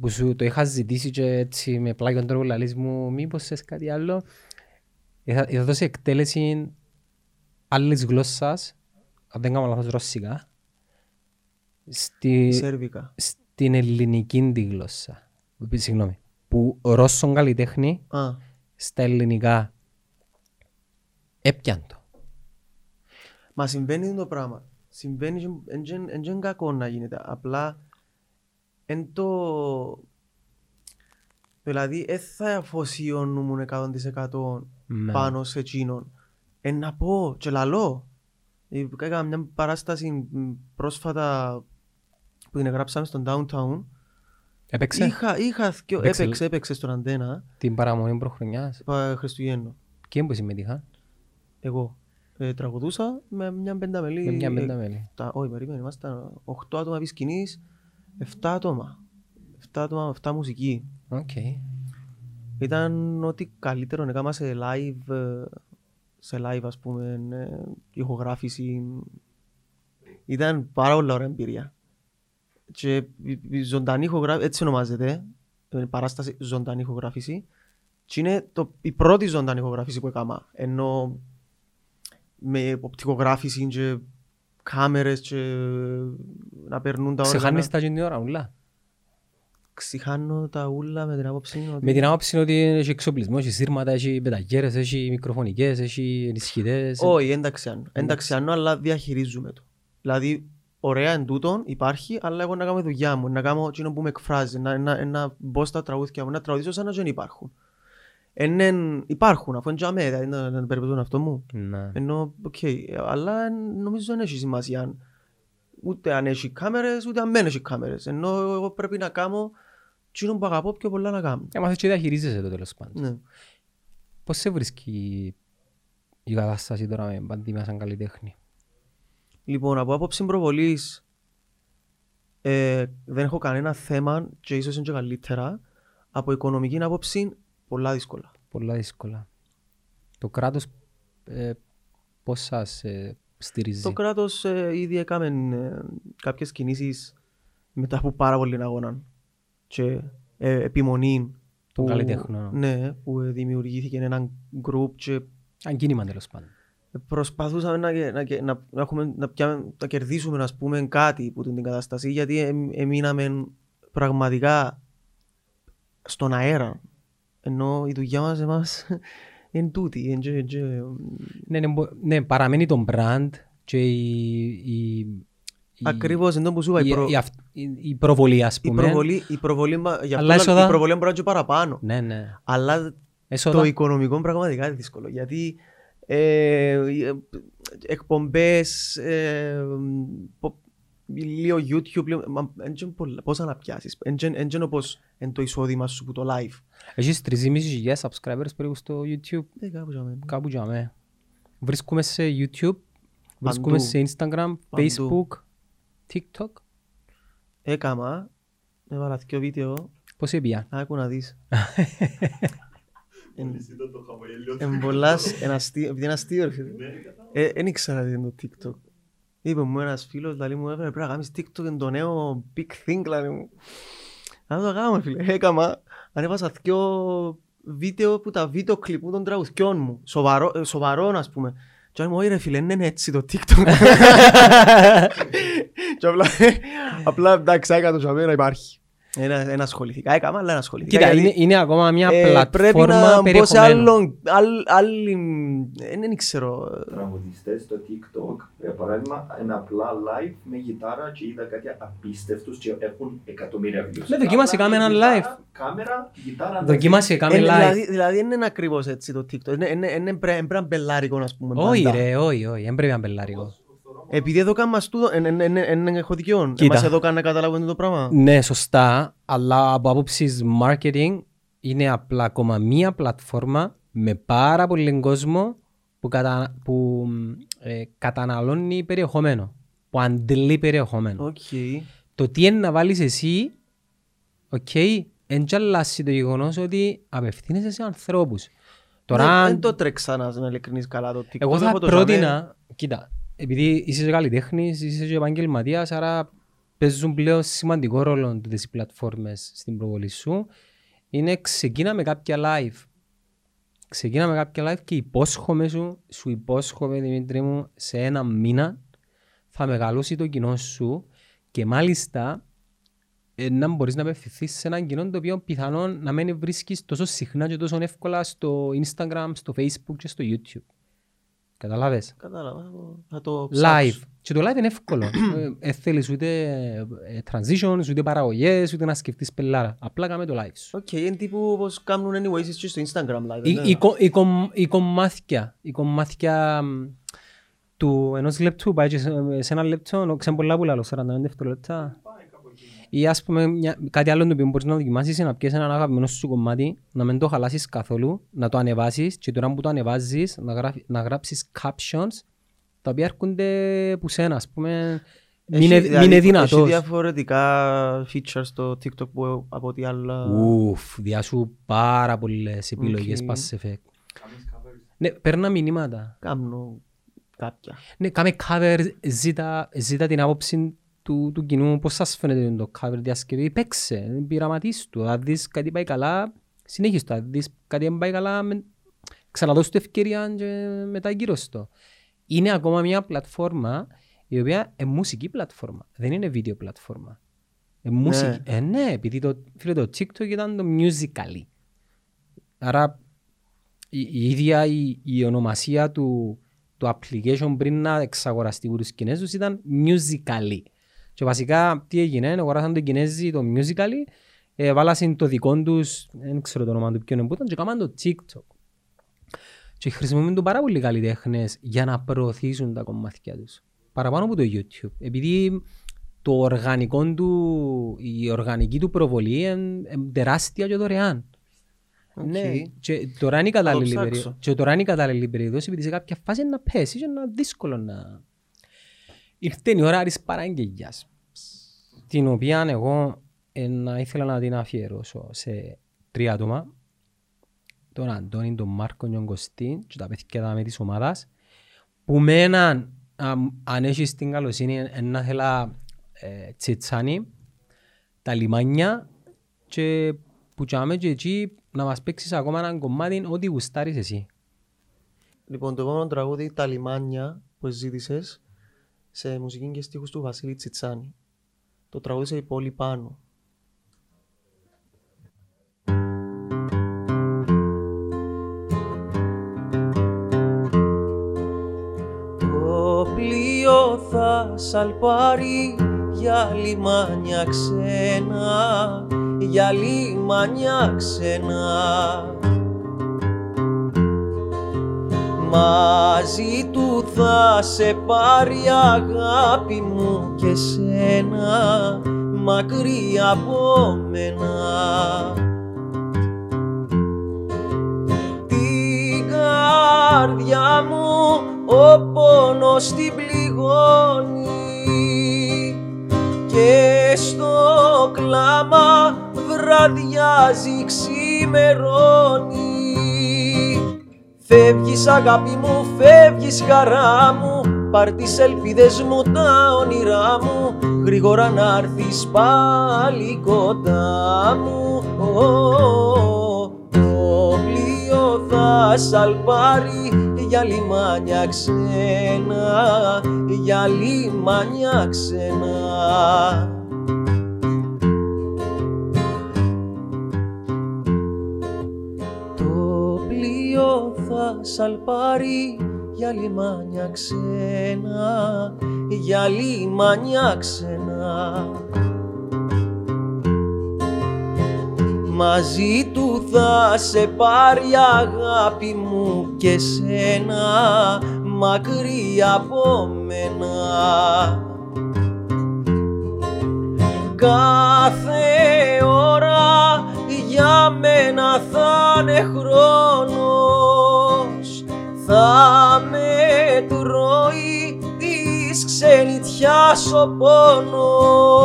που σου το είχα ζητήσει και έτσι με πλάγιον τρόπο λαλείς μου μήπως θες κάτι άλλο; Είδα, είδα δώσει εκτέλεση άλλης γλώσσας, αν δεν κάνω λάθος ρωσικά, στη, Σέρβικα. στην ελληνική τη γλώσσα. Συγγνώμη. Που ο Ρώσον καλλιτέχνη Α, στα ελληνικά έπιαν το. Μα συμβαίνει το πράγμα. Συμβαίνει, δεν είναι κακό να γίνεται. Απλά, εν το... Δηλαδή, δεν θα αφοσιώνουμε 100% Ναι. πάνω σε εκείνον. Ε, να πω και λαλό. Ε, Έκανα μια παράσταση μ, πρόσφατα που την γράψαμε στον downtown. Έπαιξε; Είχα, είχα, θκιο- Έπαιξε. έπαιξε, έπαιξε στον αντένα, την παραμονή προχρονιάς; πα- Χριστουγέννο. Και που συμμετείχαν; Εγώ ε, τραγουδούσα με μια πενταμελή. Με μια ε, πενταμέλη. τα- όχι, περίμενε, ήμασταν 8 άτομα επί σκηνής, 7 άτομα. 7 άτομα, 7 μουσική. Οκ. Ήταν ό,τι καλύτερο έκανα σε live, ε, σε live ας πούμε, ε, ηχογράφηση. Ήταν πάρα πολύ ωραία εμπειρία. Και η- η ζωντανή ηχογράφηση, έτσι ονομάζεται, ε, παράσταση ζωντανή ηχογράφηση. Και είναι το, η πρώτη ζωντανή ηχογράφηση που έκανα. Ενώ με οπτικογράφηση και κάμερες και να περνούν τα όργανα. Ξεχάνεις τα την ώρα, ούλα. Ξεχάνω τα ούλα με την άποψη ότι... Με την άποψη ότι έχει εξοπλισμό, έχει σύρματα, έχει πεταλιέρες, έχει μικροφωνικές, έχει ενισχυτές. Όχι, εντάξει αν. Εντάξει αν, αλλά διαχειρίζουμε το. Δηλαδή, ωραία εν τούτον, υπάρχει, αλλά εγώ να κάνω τη δουλειά μου, να κάνω εκείνο που με εκφράζει, να, να, να μπω στα τραγούδια μου, να τραγουδήσω σαν να δεν υπάρχουν. Ενεν, υπάρχουν, αφού είναι τζαμέ, δηλαδή να, να περιπέτουν αυτό μου. Ναι. Ενώ, οκ, αλλά νομίζω δεν έχει σημασία ούτε αν έχει κάμερες, ούτε αν δεν έχει κάμερες. Ενώ εγώ πρέπει να κάνω εκείνο που αγαπώ πιο πολλά να κάνω. Έμαθες και διαχειρίζεσαι το τέλος πάντων. Ναι. Πώς σε βρίσκει η κατάσταση τώρα με πανδημία σαν καλλιτέχνη; Λοιπόν, από άποψη προβολής ε, δεν έχω κανένα θέμα και ίσως είναι και καλύτερα. Από οικονομική άποψη, πολλά δύσκολα. Πολλά δύσκολα. Το κράτος ε, πώς σας ε, στηρίζει; Το κράτος ε, ήδη έκαμε ε, κάποιες κινήσεις μετά από πάρα πολύ αγώνα και ε, επιμονή Των που- καλλιτέχνων. Ναι, που ε, δημιουργήθηκε ένα group και Αν κίνημα τέλος πάντων. προσπαθούσαμε να, να, να, να, έχουμε, να, πιάμε, να κερδίσουμε ας πούμε, κάτι από την κατάσταση γιατί εμ- εμείναμε πραγματικά στον αέρα ενώ η δουλειά μας εμάς είναι τούτη. εν και- και- Ναι, ναι, μπο- ναι, παραμένει το brand και η, η, η, Ακριβώς, εντός που σου είπα, η, η, προ, η, αυ- η, η προβολή ας η πούμε. προβολή, η προβολή, μα- γι' αυτό Αλλά λέω, έσοδα- η προβολή μπορεί να είναι και παραπάνω. Ναι, ναι. Αλλά Έσοδα. το οικονομικό πραγματικά είναι δύσκολο. Γιατί ε, οι, ε, εκπομπές, ε, πο- λίγο YouTube, λίγο, μα, εν και πολλά- πώς να πιάσεις. Εν και- εν και όπως εν το εισόδημα σου που το live. Έχεις 3.500 subscribers περίπου στο YouTube; Ε, κάπου για μένα. Κάπου για μέ. Βρίσκουμε σε YouTube, βρίσκουμε Παντού. σε Instagram, Παντού. Facebook, TikTok. Έκαμα, έβαλα δύο βίντεο, Πώς έπια. άκου να δεις. Εν- Εν πολλάς, ένα αστείο, επειδή είναι αστείο, ρε. Ε, Εν ήξερα τι είναι το TikTok. Είπε μου ένας φίλος, δηλαδή μου έφερε πρέπει να κάνεις TikTok είναι το νέο big thing, δηλαδή μου. Να το κάνω, φίλε. Έκαμα, ανέβασα δυο βίντεο που τα βίντεο κλιπ των τραγουδιών μου. Σοβαρό, ε, σοβαρό, ας πούμε. Και αν μου όχι ρε φίλε, δεν είναι έτσι το TikTok. Και απλά, απλά εντάξει, έκανα το για να υπάρχει. Ένα, ένα ασχοληθήκα, έκανα, αλλά ένα ασχοληθήκα. Κοίτα, γιατί- είναι, είναι ακόμα μια ε, πρέπει πλατφόρμα να μπω σε περιεχομένου. άλλον, άλλ- άλλη, ε, δεν ξέρω. Τραγουδιστές στο TikTok, για παράδειγμα, ένα απλά live με γιτάρα και είδα κάτι απίστευτους και έχουν εκατομμύρια views. Ναι, δοκίμασε, Απλά κάμε ένα γιτάρα, live. Κάμερα, γιτάρα. Δοκίμασε, κάμε Ε, live. Δηλαδή, δηλαδή δεν είναι ακριβώς έτσι το TikTok. Είναι, είναι, είναι πρέ- πρέπει να μπελάρικο, ας πούμε. Όχι πάντα. ρε, όχι, όχι, δεν πρέπει να είναι πελάρικο. Επειδή εδώ κάνουμε μας τούτο, εν- εν- εν- εν- εν έχω δικαιόν. Κοίτα. Εμάς εδώ κάνουν να καταλάβουν το πράγμα. Ναι, σωστά, αλλά από άποψης marketing είναι απλά ακόμα μία πλατφόρμα με πάρα πολύ κόσμο που, κατα... που ε, καταναλώνει περιεχομένο, που αντλεί περιεχομένο. Οκ. Το τι είναι να βάλεις εσύ, οκ, δεν αλλάσει το γεγονός ότι απευθύνεσαι σε ανθρώπους. Τώρα, Ναι, αν- Δεν το τρέξα να να ειλικρινείς καλά το TikTok. εγώ θα έχω το πρότεινα, κοίτα, επειδή είσαι και καλλιτέχνης, είσαι και επαγγελματίας, άρα παίζουν πλέον σημαντικό ρόλο τούτες οι πλατφόρμες στην προβολή σου, είναι ξεκίνα με κάποια live. Ξεκίνα με κάποια live και υπόσχομαι σου, σου υπόσχομαι Δημήτρη μου, σε ένα μήνα θα μεγαλώσει το κοινό σου και μάλιστα ε, να μπορείς να απευθυνθείς σε έναν κοινό το οποίο πιθανόν να μην βρίσκεις τόσο συχνά και τόσο εύκολα στο Instagram, στο Facebook και στο YouTube. Καταλάβες; Κατάλαβα. θα το- Θα το Live. ψάξω. Και το live είναι εύκολο. Δεν θέλεις ούτε ε, transitions, ούτε παραγωγές, ούτε να σκεφτείς πελάρα. Απλά κάμε το live σου. Οκ, είναι τύπου όπως κάνουν anyways και στο Instagram live. Η, ναι. η, κο- η, κομ- η κομμάτια, η κομμάτια μ, του ενός λεπτού πάει και σε, σε ένα λεπτό, ξέρω πολλά που λάλλω, 45 δευτερόλεπτα. Ή ας πούμε μια, κάτι άλλο το οποίο μπορείς να δοκιμάσεις είναι να πιάσεις έναν αγαπημένο σου κομμάτι, να μην το χαλάσεις καθόλου, να το ανεβάσεις και τώρα που το ανεβάζεις να, γράφει, να γράψεις captions τα οποία έρχονται που σένα, ας πούμε, μην Έχει- είναι- δηλαδή, μην είναι Έχει δυνατός. διαφορετικά features στο TikTok που από ό,τι άλλα... Ουφ, διάσου πάρα πολλές επιλογές Οκ. πας σε effect. Ναι, παίρνα μηνύματα. Κάνω κάποια. Ναι, κάμε cover, ζήτα, ζήτα την άποψη του, του κοινού, πώς σας φαίνεται το cover διασκευή, παίξε, πειραματίσου του, αν δεις κάτι πάει καλά, συνέχισε το, αν δεις κάτι δεν πάει καλά, με... ξαναδώσου του ευκαιρία και μετά γύρω το. Είναι ακόμα μια πλατφόρμα η οποία είναι μουσική πλατφόρμα, δεν είναι βίντεο πλατφόρμα. Ε, μουσική. Ε, ναι, επειδή το, φίλε, το TikTok ήταν το musically. Άρα η, η ίδια η, η ονομασία του, του application πριν να εξαγοραστεί από τους Κινέζους ήταν Musically. Και βασικά τι έγινε, αγοράσαν το Κινέζοι το Musically, ε, βάλασαν το δικό τους, δεν ξέρω το όνομα του ποιον που ήταν, και κάμαν το TikTok. Και χρησιμοποιούν το πάρα πολλοί καλλιτέχνες για να προωθήσουν τα κομμάτια τους. Παραπάνω από το YouTube. Επειδή το οργανικό του, η οργανική του προβολή είναι είναι τεράστια και δωρεάν. Οκ. Ναι, και τώρα είναι η κατάλληλη ψάξω. περίοδος. Και τώρα είναι η κατάλληλη περίοδος, επειδή σε κάποια φάση να πέσεις και να δύσκολο να... Ήρθε η ώρα της παραγγελιάς, την οποία εγώ ε, να ήθελα να την αφιερώσω σε τρία άτομα. Τον Αντώνη, τον Μάρκο και τον Κωστή και τα παιδιά τα με της ομάδας, που με έναν, αμ, αν έχεις την καλοσύνη, ε, να θέλα ε, τσιτσάνι, τα λιμάνια και που τσάμε και εκεί να μας παίξεις ακόμα έναν κομμάτι ό,τι γουστάρεις εσύ. Λοιπόν, το επόμενο τραγούδι, «Τα λιμάνια» που ζήτησες, σε μουσική και στίχους του Βασίλη Τσιτσάνη. Το τραγούδισε η πόλη πάνω. Το πλοίο θα σαλπάρει για λιμάνια ξένα, για λιμάνια ξένα. Μαζί του θα σε πάρει αγάπη μου και σένα, μακριά από μένα. Την καρδιά μου ο πόνος την πληγώνει και στο κλάμα βραδιάζει ξημερώνει Φεύγεις αγάπη μου, φεύγεις χαρά μου. Πάρ' τις ελπίδες μου, τα όνειρά μου. Γρήγορα να έρθεις πάλι κοντά μου. Ω, Το πλοίο θα σαλπάρει για λιμάνια ξένα Για λιμάνια ξένα πλοίο θα σαλπάρει για λιμάνια ξένα, για λιμάνια ξένα. Μαζί του θα σε πάρει αγάπη μου και σένα, μακριά από μένα Κάθε ώρα για μένα θα είναι χρόνος Θα με τρώει της ξενιτιάς ο πόνος.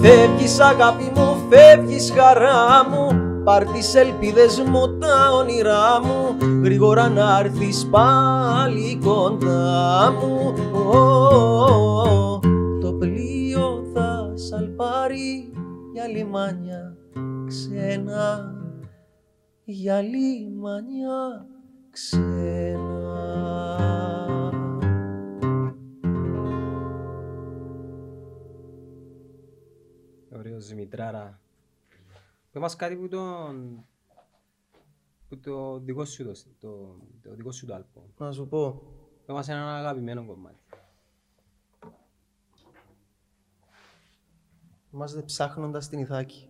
Φεύγεις αγάπη μου, φεύγεις χαρά μου. Πάρ' τις ελπίδες μου, τα όνειρά μου. Γρήγορα να έρθεις πάλι κοντά μου. Ω, Το πλοίο θα σαλπάρει για λιμάνια ξένα. Για λιμάνια ξένα Ωραίος Δημητράρα. Πες μας κάτι που τον... που το δικό σου το, το, το δικό σου το άλπο. Να σου πω, Πες μας έναν αγαπημένο κομμάτι. είμαστε ψάχνοντας την Ιθάκη.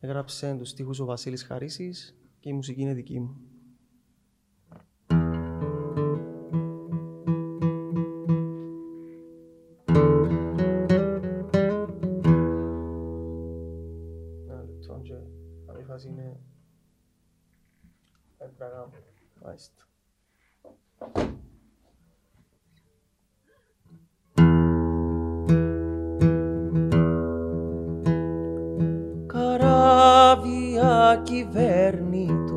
Έγραψε τους στίχους ο Βασίλης Χαρίσης και η μουσική είναι δική μου. Αν η φάση είναι... Έντραγα, μάλιστα. καράβια κυβέρνητο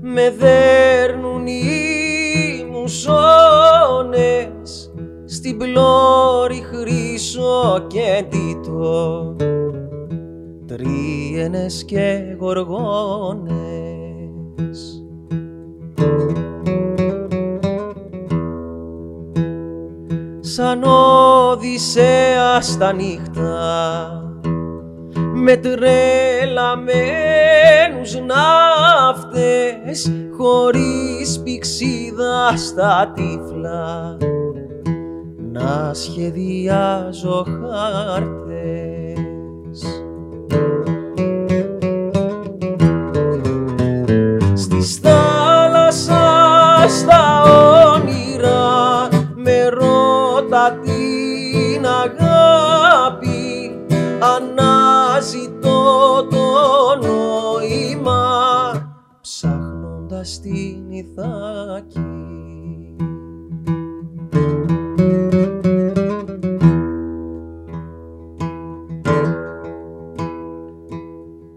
με δέρνουν οι μουσώνες στην πλώρη χρυσό και τίτο τρίενες και γοργόνες. Σαν Οδυσσέα στα νύχτα με τρελαμένους ναύτες χωρίς πηξίδα στα τύφλα. Να σχεδιάζω χάρτες ψάχνοντας την Ιθάκη.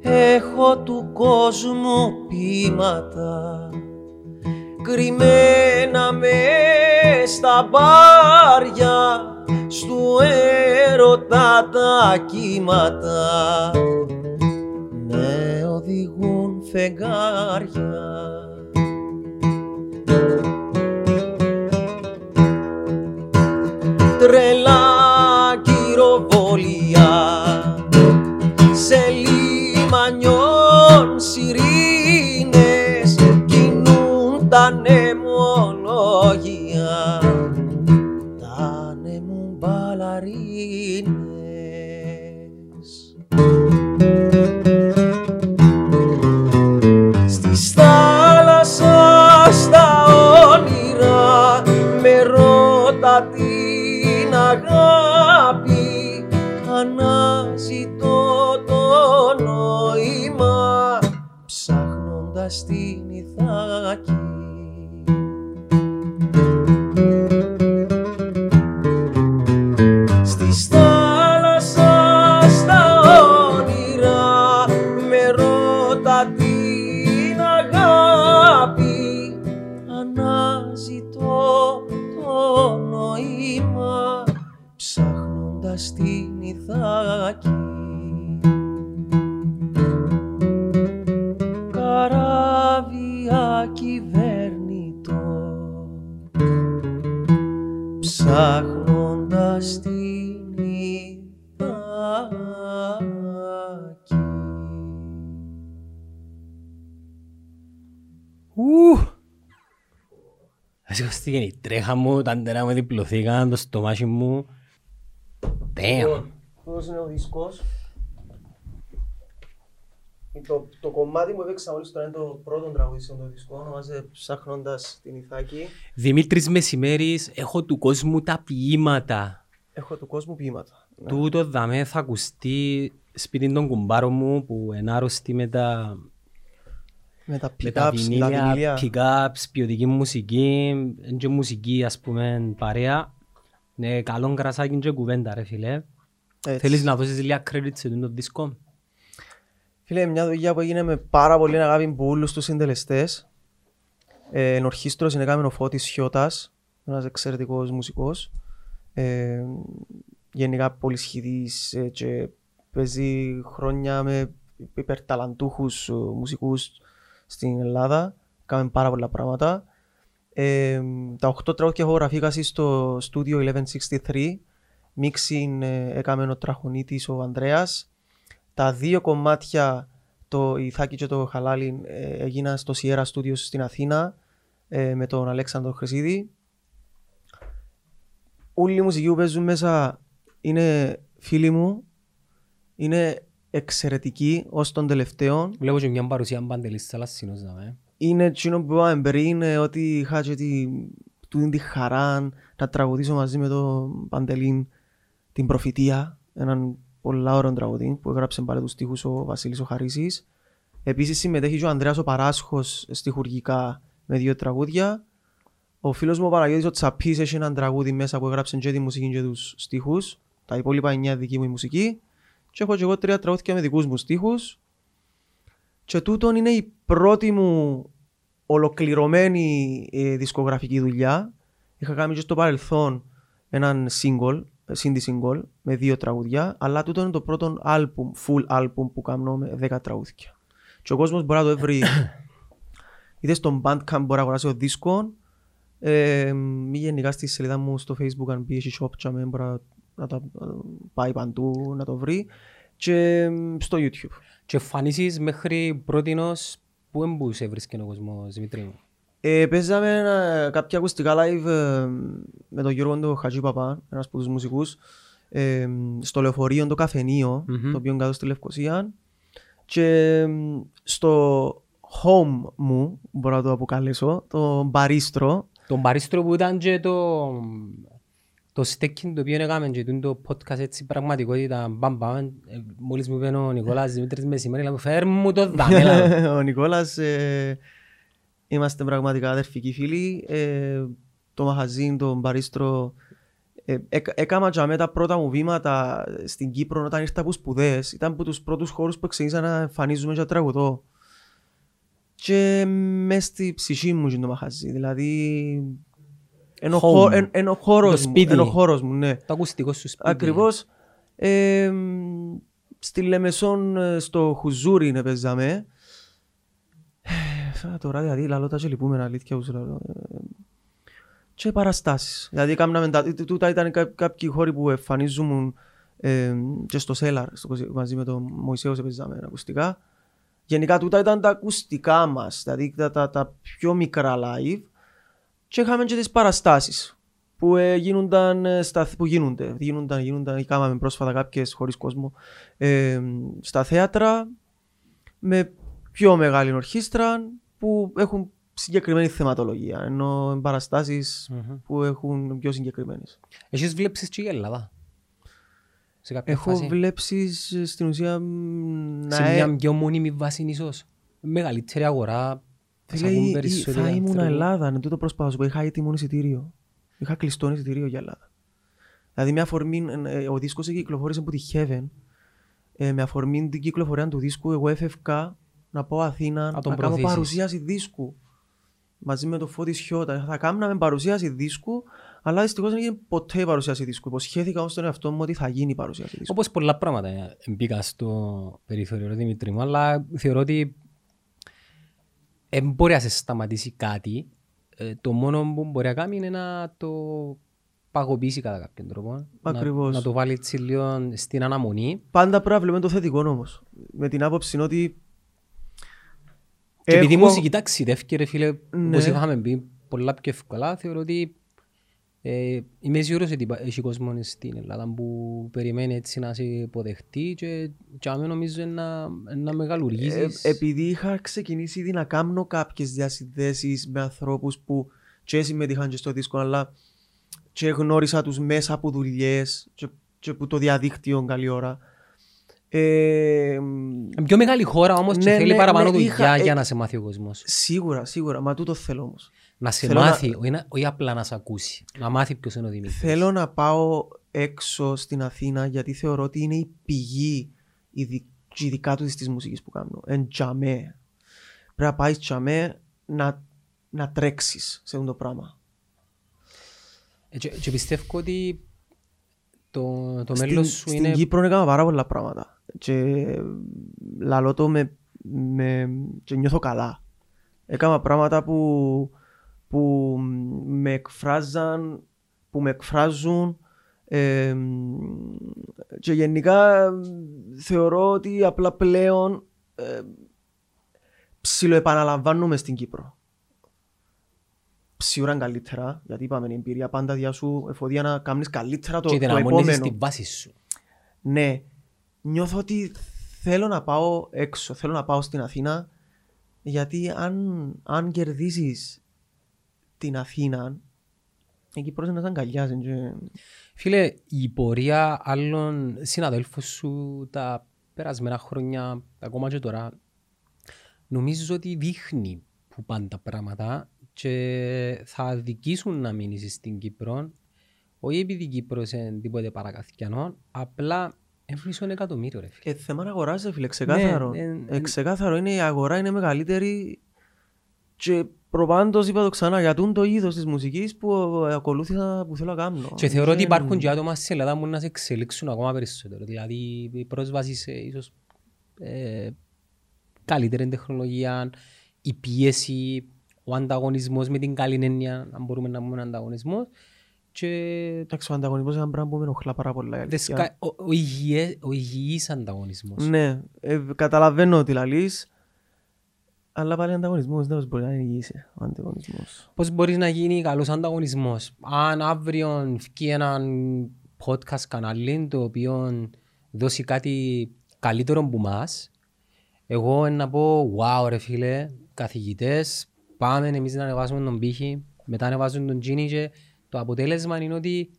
Έχω του κόσμου ποίηματα κρυμμένα με στα μπάρια στου έρωτα τα κύματα. Με οδηγούν φεγγάρια τρελά κυροβολία σε λιμανιών σιρήνες κινούν ψάχνοντας την Ιθάκη Σηκωστήκε η τρέχα μου, τα αντερά μου διπλωθήκαν, το στομάχι μου. Damn. Αυτός είναι ο δίσκος; Το, το κομμάτι που έπαιξα μόλις τώρα είναι το πρώτο τραγούδι σε αυτό το δίσκο, ονομάζεται «Ψάχνοντας την Ιθάκη». Δημήτρης Μεσημέρης, έχω του κόσμου τα ποίηματα. Έχω του κόσμου ποίηματα. Ναι. Τούτο δαμέ θα ακουστεί σπίτι των κουμπάρων μου που είναι άρρωστοι με τα, Με τα με τα pick-ups, με τα βινίλια, βινίλια. pick-ups, ποιοτική μουσική, είναι και μουσική ας πούμε παρέα. Ναι, καλό κρασάκι και κουβέντα ρε φίλε. Έτσι. Θέλεις να δώσεις λίγα credit σε τον δίσκο; Φίλε, μια δουλειά που έγινε με πάρα πολύ αγάπη από όλους τους συντελεστές. Ε, ενορχίστρος είναι κάμενο ο Φώτης Σιώτας, ένας εξαιρετικός μουσικός. Ε, γενικά πολύ σχηδής ε, και παίζει χρόνια με υπερταλαντούχους ε, μουσικούς στην Ελλάδα. Κάμε πάρα πολλά πράγματα. Ε, τα 8 τραγούδια έχω γραφεί στο Studio 1163. Μίξιν ε, έκαμε ο Τραχονίτης ο Ανδρέας. Τα δύο κομμάτια, το Ιθάκη και το Χαλάλιν, ε, έγιναν στο Sierra Studios στην Αθήνα ε, με τον Αλέξανδρο Χρυσίδη. Όλοι οι μουσικοί που παίζουν μέσα είναι φίλοι μου, είναι εξαιρετικοί ως τον τελευταίο. Βλέπω και μια παρουσία Παντελής Σαλασσίνος δαμέ. Είναι εκείνο που είπαμε πριν, ε, ότι είχα και τη, τούτη τη χαρά να τραγουδήσω μαζί με τον Παντελήν την Προφητεία, έναν πολλά ωραίο τραγουδί που έγραψε πάλι τους στίχους ο Βασίλης ο Χαρίσης. Επίσης συμμετέχει και ο Ανδρέας ο Παράσχος στιχουργικά με δύο τραγούδια. Ο φίλος μου ο Παναγιώτης ο Τσαπής έχει έναν τραγούδι μέσα που έγραψε και τη μουσική και τους στίχους. Τα υπόλοιπα εννιά δική μου η μουσική. Και έχω και εγώ τρία τραγούδια με δικούς μου στίχους. Και τούτον είναι η πρώτη μου ολοκληρωμένη ε, δισκογραφική δουλειά. Είχα κάνει και στο παρελθόν έναν single, ε, indie single με δύο τραγουδιά, αλλά τούτο είναι το πρώτο album, full album που κάνω με 10 τραγούδια. Και ο κόσμος μπορεί να το βρει είτε στο Bandcamp μπορεί να αγοράσει ο δίσκο ε, ή γενικά στη σελίδα μου στο facebook αν πει έχει shop και μπορεί να, να τα να πάει παντού να το βρει και ε, στο YouTube. Και εμφανίσεις μέχρι πρότινος που εμπούσε βρίσκεται ο κόσμος Δημήτρη μου; Ε, παίζαμε ένα, κάποια ακουστικά live ε, με τον Γιώργο τον Χατζή Παπά, ένας από τους μουσικούς, ε, στο λεωφορείο το καφενείο, Μμμ. το οποίο είναι κάτω στη Λευκοσία. Και ε, στο home μου, μπορώ να το αποκαλέσω, το μπαρίστρο, Τον παρίστρο που ήταν και το, το στέκιν το οποίο έκαμε και το podcast έτσι πραγματικότητα μπαμ μπαμ ε, μόλις μου είπε ο Νικόλας Δημήτρης Μεσημέρη λέει μου φέρ μου το δάμε λαλό». ο Νικόλας, ε, είμαστε πραγματικά αδερφικοί φίλοι. Ε, το μαχαζίν, το μπαρίστρο, ε, έκα- έκανα και με τα πρώτα μου βήματα στην Κύπρο όταν ήρθα από σπουδές. Ήταν από τους πρώτους χώρους που ξεκίνησα να εμφανίζουμε και να τραγουδώ. Και μες στη ψυχή μου είναι το μαχαζί. Δηλαδή, είναι ο, Home. χώ- εν- εν ο χώρος μου. σπίτι. εν ο χώρος μου, ναι. το ακουστικό σου σπίτι. Ακριβώς. Ε, μ, στη Λεμεσόν ε, στο Χουζούρι είναι παίζαμε. Ε, Τώρα δηλαδή λαλώ τα και λυπούμενα αλήθεια που σου λαλώ. Ε, Και παραστάσεις. Δηλαδή κάμναμε τα, τού- τούτα ήταν κά- κάποιοι χώροι που εμφανίζουν ε, και στο Σέλαρ στο, μαζί με τον Μωυσέος σε παίζαμε ακουστικά. Γενικά τούτα ήταν τα ακουστικά μας, δηλαδή τα, τα, τα πιο μικρά live και είχαμε και τις παραστάσεις που ε, γίνονταν ε, στα, που γίνονται, γίνονταν, γίνονταν, κάναμε πρόσφατα κάποιες χωρίς κόσμο ε, στα θέατρα με πιο μεγάλη ορχήστρα που έχουν συγκεκριμένη θεματολογία ενώ παραστάσεις Μμμ. που έχουν πιο συγκεκριμένες. Έχεις βλέψεις και η Ελλάδα. Σε κάποια Έχω φάση; βλέψεις ε, στην ουσία μ, να Σε ε- μια πιο μόνιμη βάση ίσως. Μεγαλύτερη αγορά. Θα σε Φίλε, ακούν ή- ή περισσότεροι θα ήμουν άνθρωποι. Ελλάδα, είναι τούτο προσπάθω να σου πω. Είχα έτοιμο εισιτήριο. Είχα κλειστό εισιτήριο για Ελλάδα. Δηλαδή, με αφορμή, ε, ο δίσκος κυκλοφόρησε από τη Heaven. Ε, με αφορμή την κυκλοφορία του δίσκου, εγώ έφευκα να πάω Αθήνα Να να, τον κάνω προωθήσεις. παρουσίαση δίσκου. Μαζί με τον Φώτη Σιώτα. Θα κάναμε παρουσίαση δίσκου, αλλά δυστυχώς δεν έγινε ποτέ η παρουσίαση δίσκου. Υποσχέθηκα όμως στον εαυτό μου ότι θα γίνει η παρουσίαση δίσκου. Όπως πολλά πράγματα ε, μπήκα στο περιθώριο ρε Δημήτρη μου, αλλά θεωρώ ότι δεν μπορεί να σε σταματήσει κάτι. Ε, το μόνο που μπορεί να κάνει είναι να το παγωπήσει κατά κάποιον τρόπο. Ακριβώς. Να, να το βάλει έτσι λίγο στην αναμονή. Πάντα πρέπει να βλέπουμε το θετικό όμως. Με την άποψη ότι Και επειδή η έχω- μουσική ταξιδεύει ρε φίλε, Ναι. όπως είχαμε πει πολλά πιο εύκολα, θεωρώ ότι Ε, είμαι σίγουρος ότι υπά- έχει κόσμο στην Ελλάδα που περιμένει έτσι να σε υποδεχτεί και, και άμα νομίζω να, να Ε, μεγαλουργήσεις. επειδή είχα ξεκινήσει ήδη να κάνω κάποιες διασυνδέσεις με ανθρώπους που και συμμετείχαν και στο δίσκο αλλά και γνώρισα τους μέσα από δουλειές και, και που το διαδίκτυο καλή ώρα. Ε, Είναι πιο μεγάλη χώρα όμως και Ναι, θέλει ναι, παραπάνω ναι, δουλειά είχα- ε, για να σε μάθει ο κόσμος. σίγουρα, σίγουρα, μα τούτο θέλω όμως. Να σε θέλω να- μάθει, όχι, να- όχι απλά να σε ακούσει. Να μάθει ποιος είναι ο Δημήτρης. Θέλω να πάω έξω στην Αθήνα γιατί θεωρώ ότι είναι η πηγή ειδι- και ειδικά του της μουσικής που κάνω. Εν τζαμέ. Πρέπει να πάεις τζαμέ να, να τρέξεις σε αυτό το πράγμα. Ε, Και, και πιστεύω ότι το, το Στην, μέλλον σου στην είναι... Κύπρο έκανα πάρα πολλά πράγματα. Και λαλώ το με, με, και νιώθω καλά. Έκανα πράγματα που, που με εκφράζαν, που με εκφράζουν ε, και γενικά θεωρώ ότι απλά πλέον ε, ψιλοεπαναλαμβάνομαι στην Κύπρο. Σίγουρα είναι καλύτερα, γιατί είπαμε η εμπειρία πάντα διά σου εφοδία να κάνεις καλύτερα το, και το δυναμώνεσαι επόμενο. στη βάση σου. Ναι, νιώθω ότι θέλω να πάω έξω, θέλω να πάω στην Αθήνα γιατί αν, αν κερδίσεις την Αθήνα εκεί πρόσεχε να σε αγκαλιάζει και... Φίλε, η πορεία άλλων συναδέλφων σου τα περασμένα χρόνια, ακόμα και τώρα, νομίζω ότι δείχνει που πάνε τα πράγματα και θα αδικήσουν να μείνεις στην Κύπρο, όχι επειδή η Κύπρος είναι τίποτε παρακαθιανό, απλά έμφυσον εκατομμύριο ρε φίλε. Ε, θέμα να αγοράζεις φίλε, ξεκάθαρο. Ναι, ναι, ε, ξεκάθαρο είναι η αγορά είναι μεγαλύτερη και προπάντως είπα το ξανά για τούν το είδος της μουσικής που ε, ακολούθησα που θέλω να κάνω. Και θεωρώ ότι Δεν- υπάρχουν και άτομα στην Ελλάδα που να σε εξελίξουν ακόμα περισσότερο. Δηλαδή η πρόσβαση σε ίσως ε, καλύτερη τεχνολογία, η πίεση, ο ανταγωνισμός με την καλή έννοια, αν μπορούμε να πούμε ανταγωνισμός. Και Εντάξει, ο ανταγωνισμός είναι ένα πράγμα που με ενοχλά πάρα πολλά. η the αλήθεια. sky- ο, ο, υγιέ, ο υγιής ανταγωνισμός. Ναι, ε, καταλαβαίνω ότι λαλείς, αλλά πάλι ανταγωνισμός δεν μπορεί να είναι υγιής ε, ο ανταγωνισμός. Πώς μπορείς να γίνει καλός ανταγωνισμός; Αν αύριο βγει έναν podcast κανάλι το οποίο δώσει κάτι καλύτερο από μας, εγώ να πω wow ρε φίλε, καθηγητές, πάμε εμείς να ανεβάσουμε τον πύχη, μετά ανεβάζουν τον τζίνι και το αποτέλεσμα είναι ότι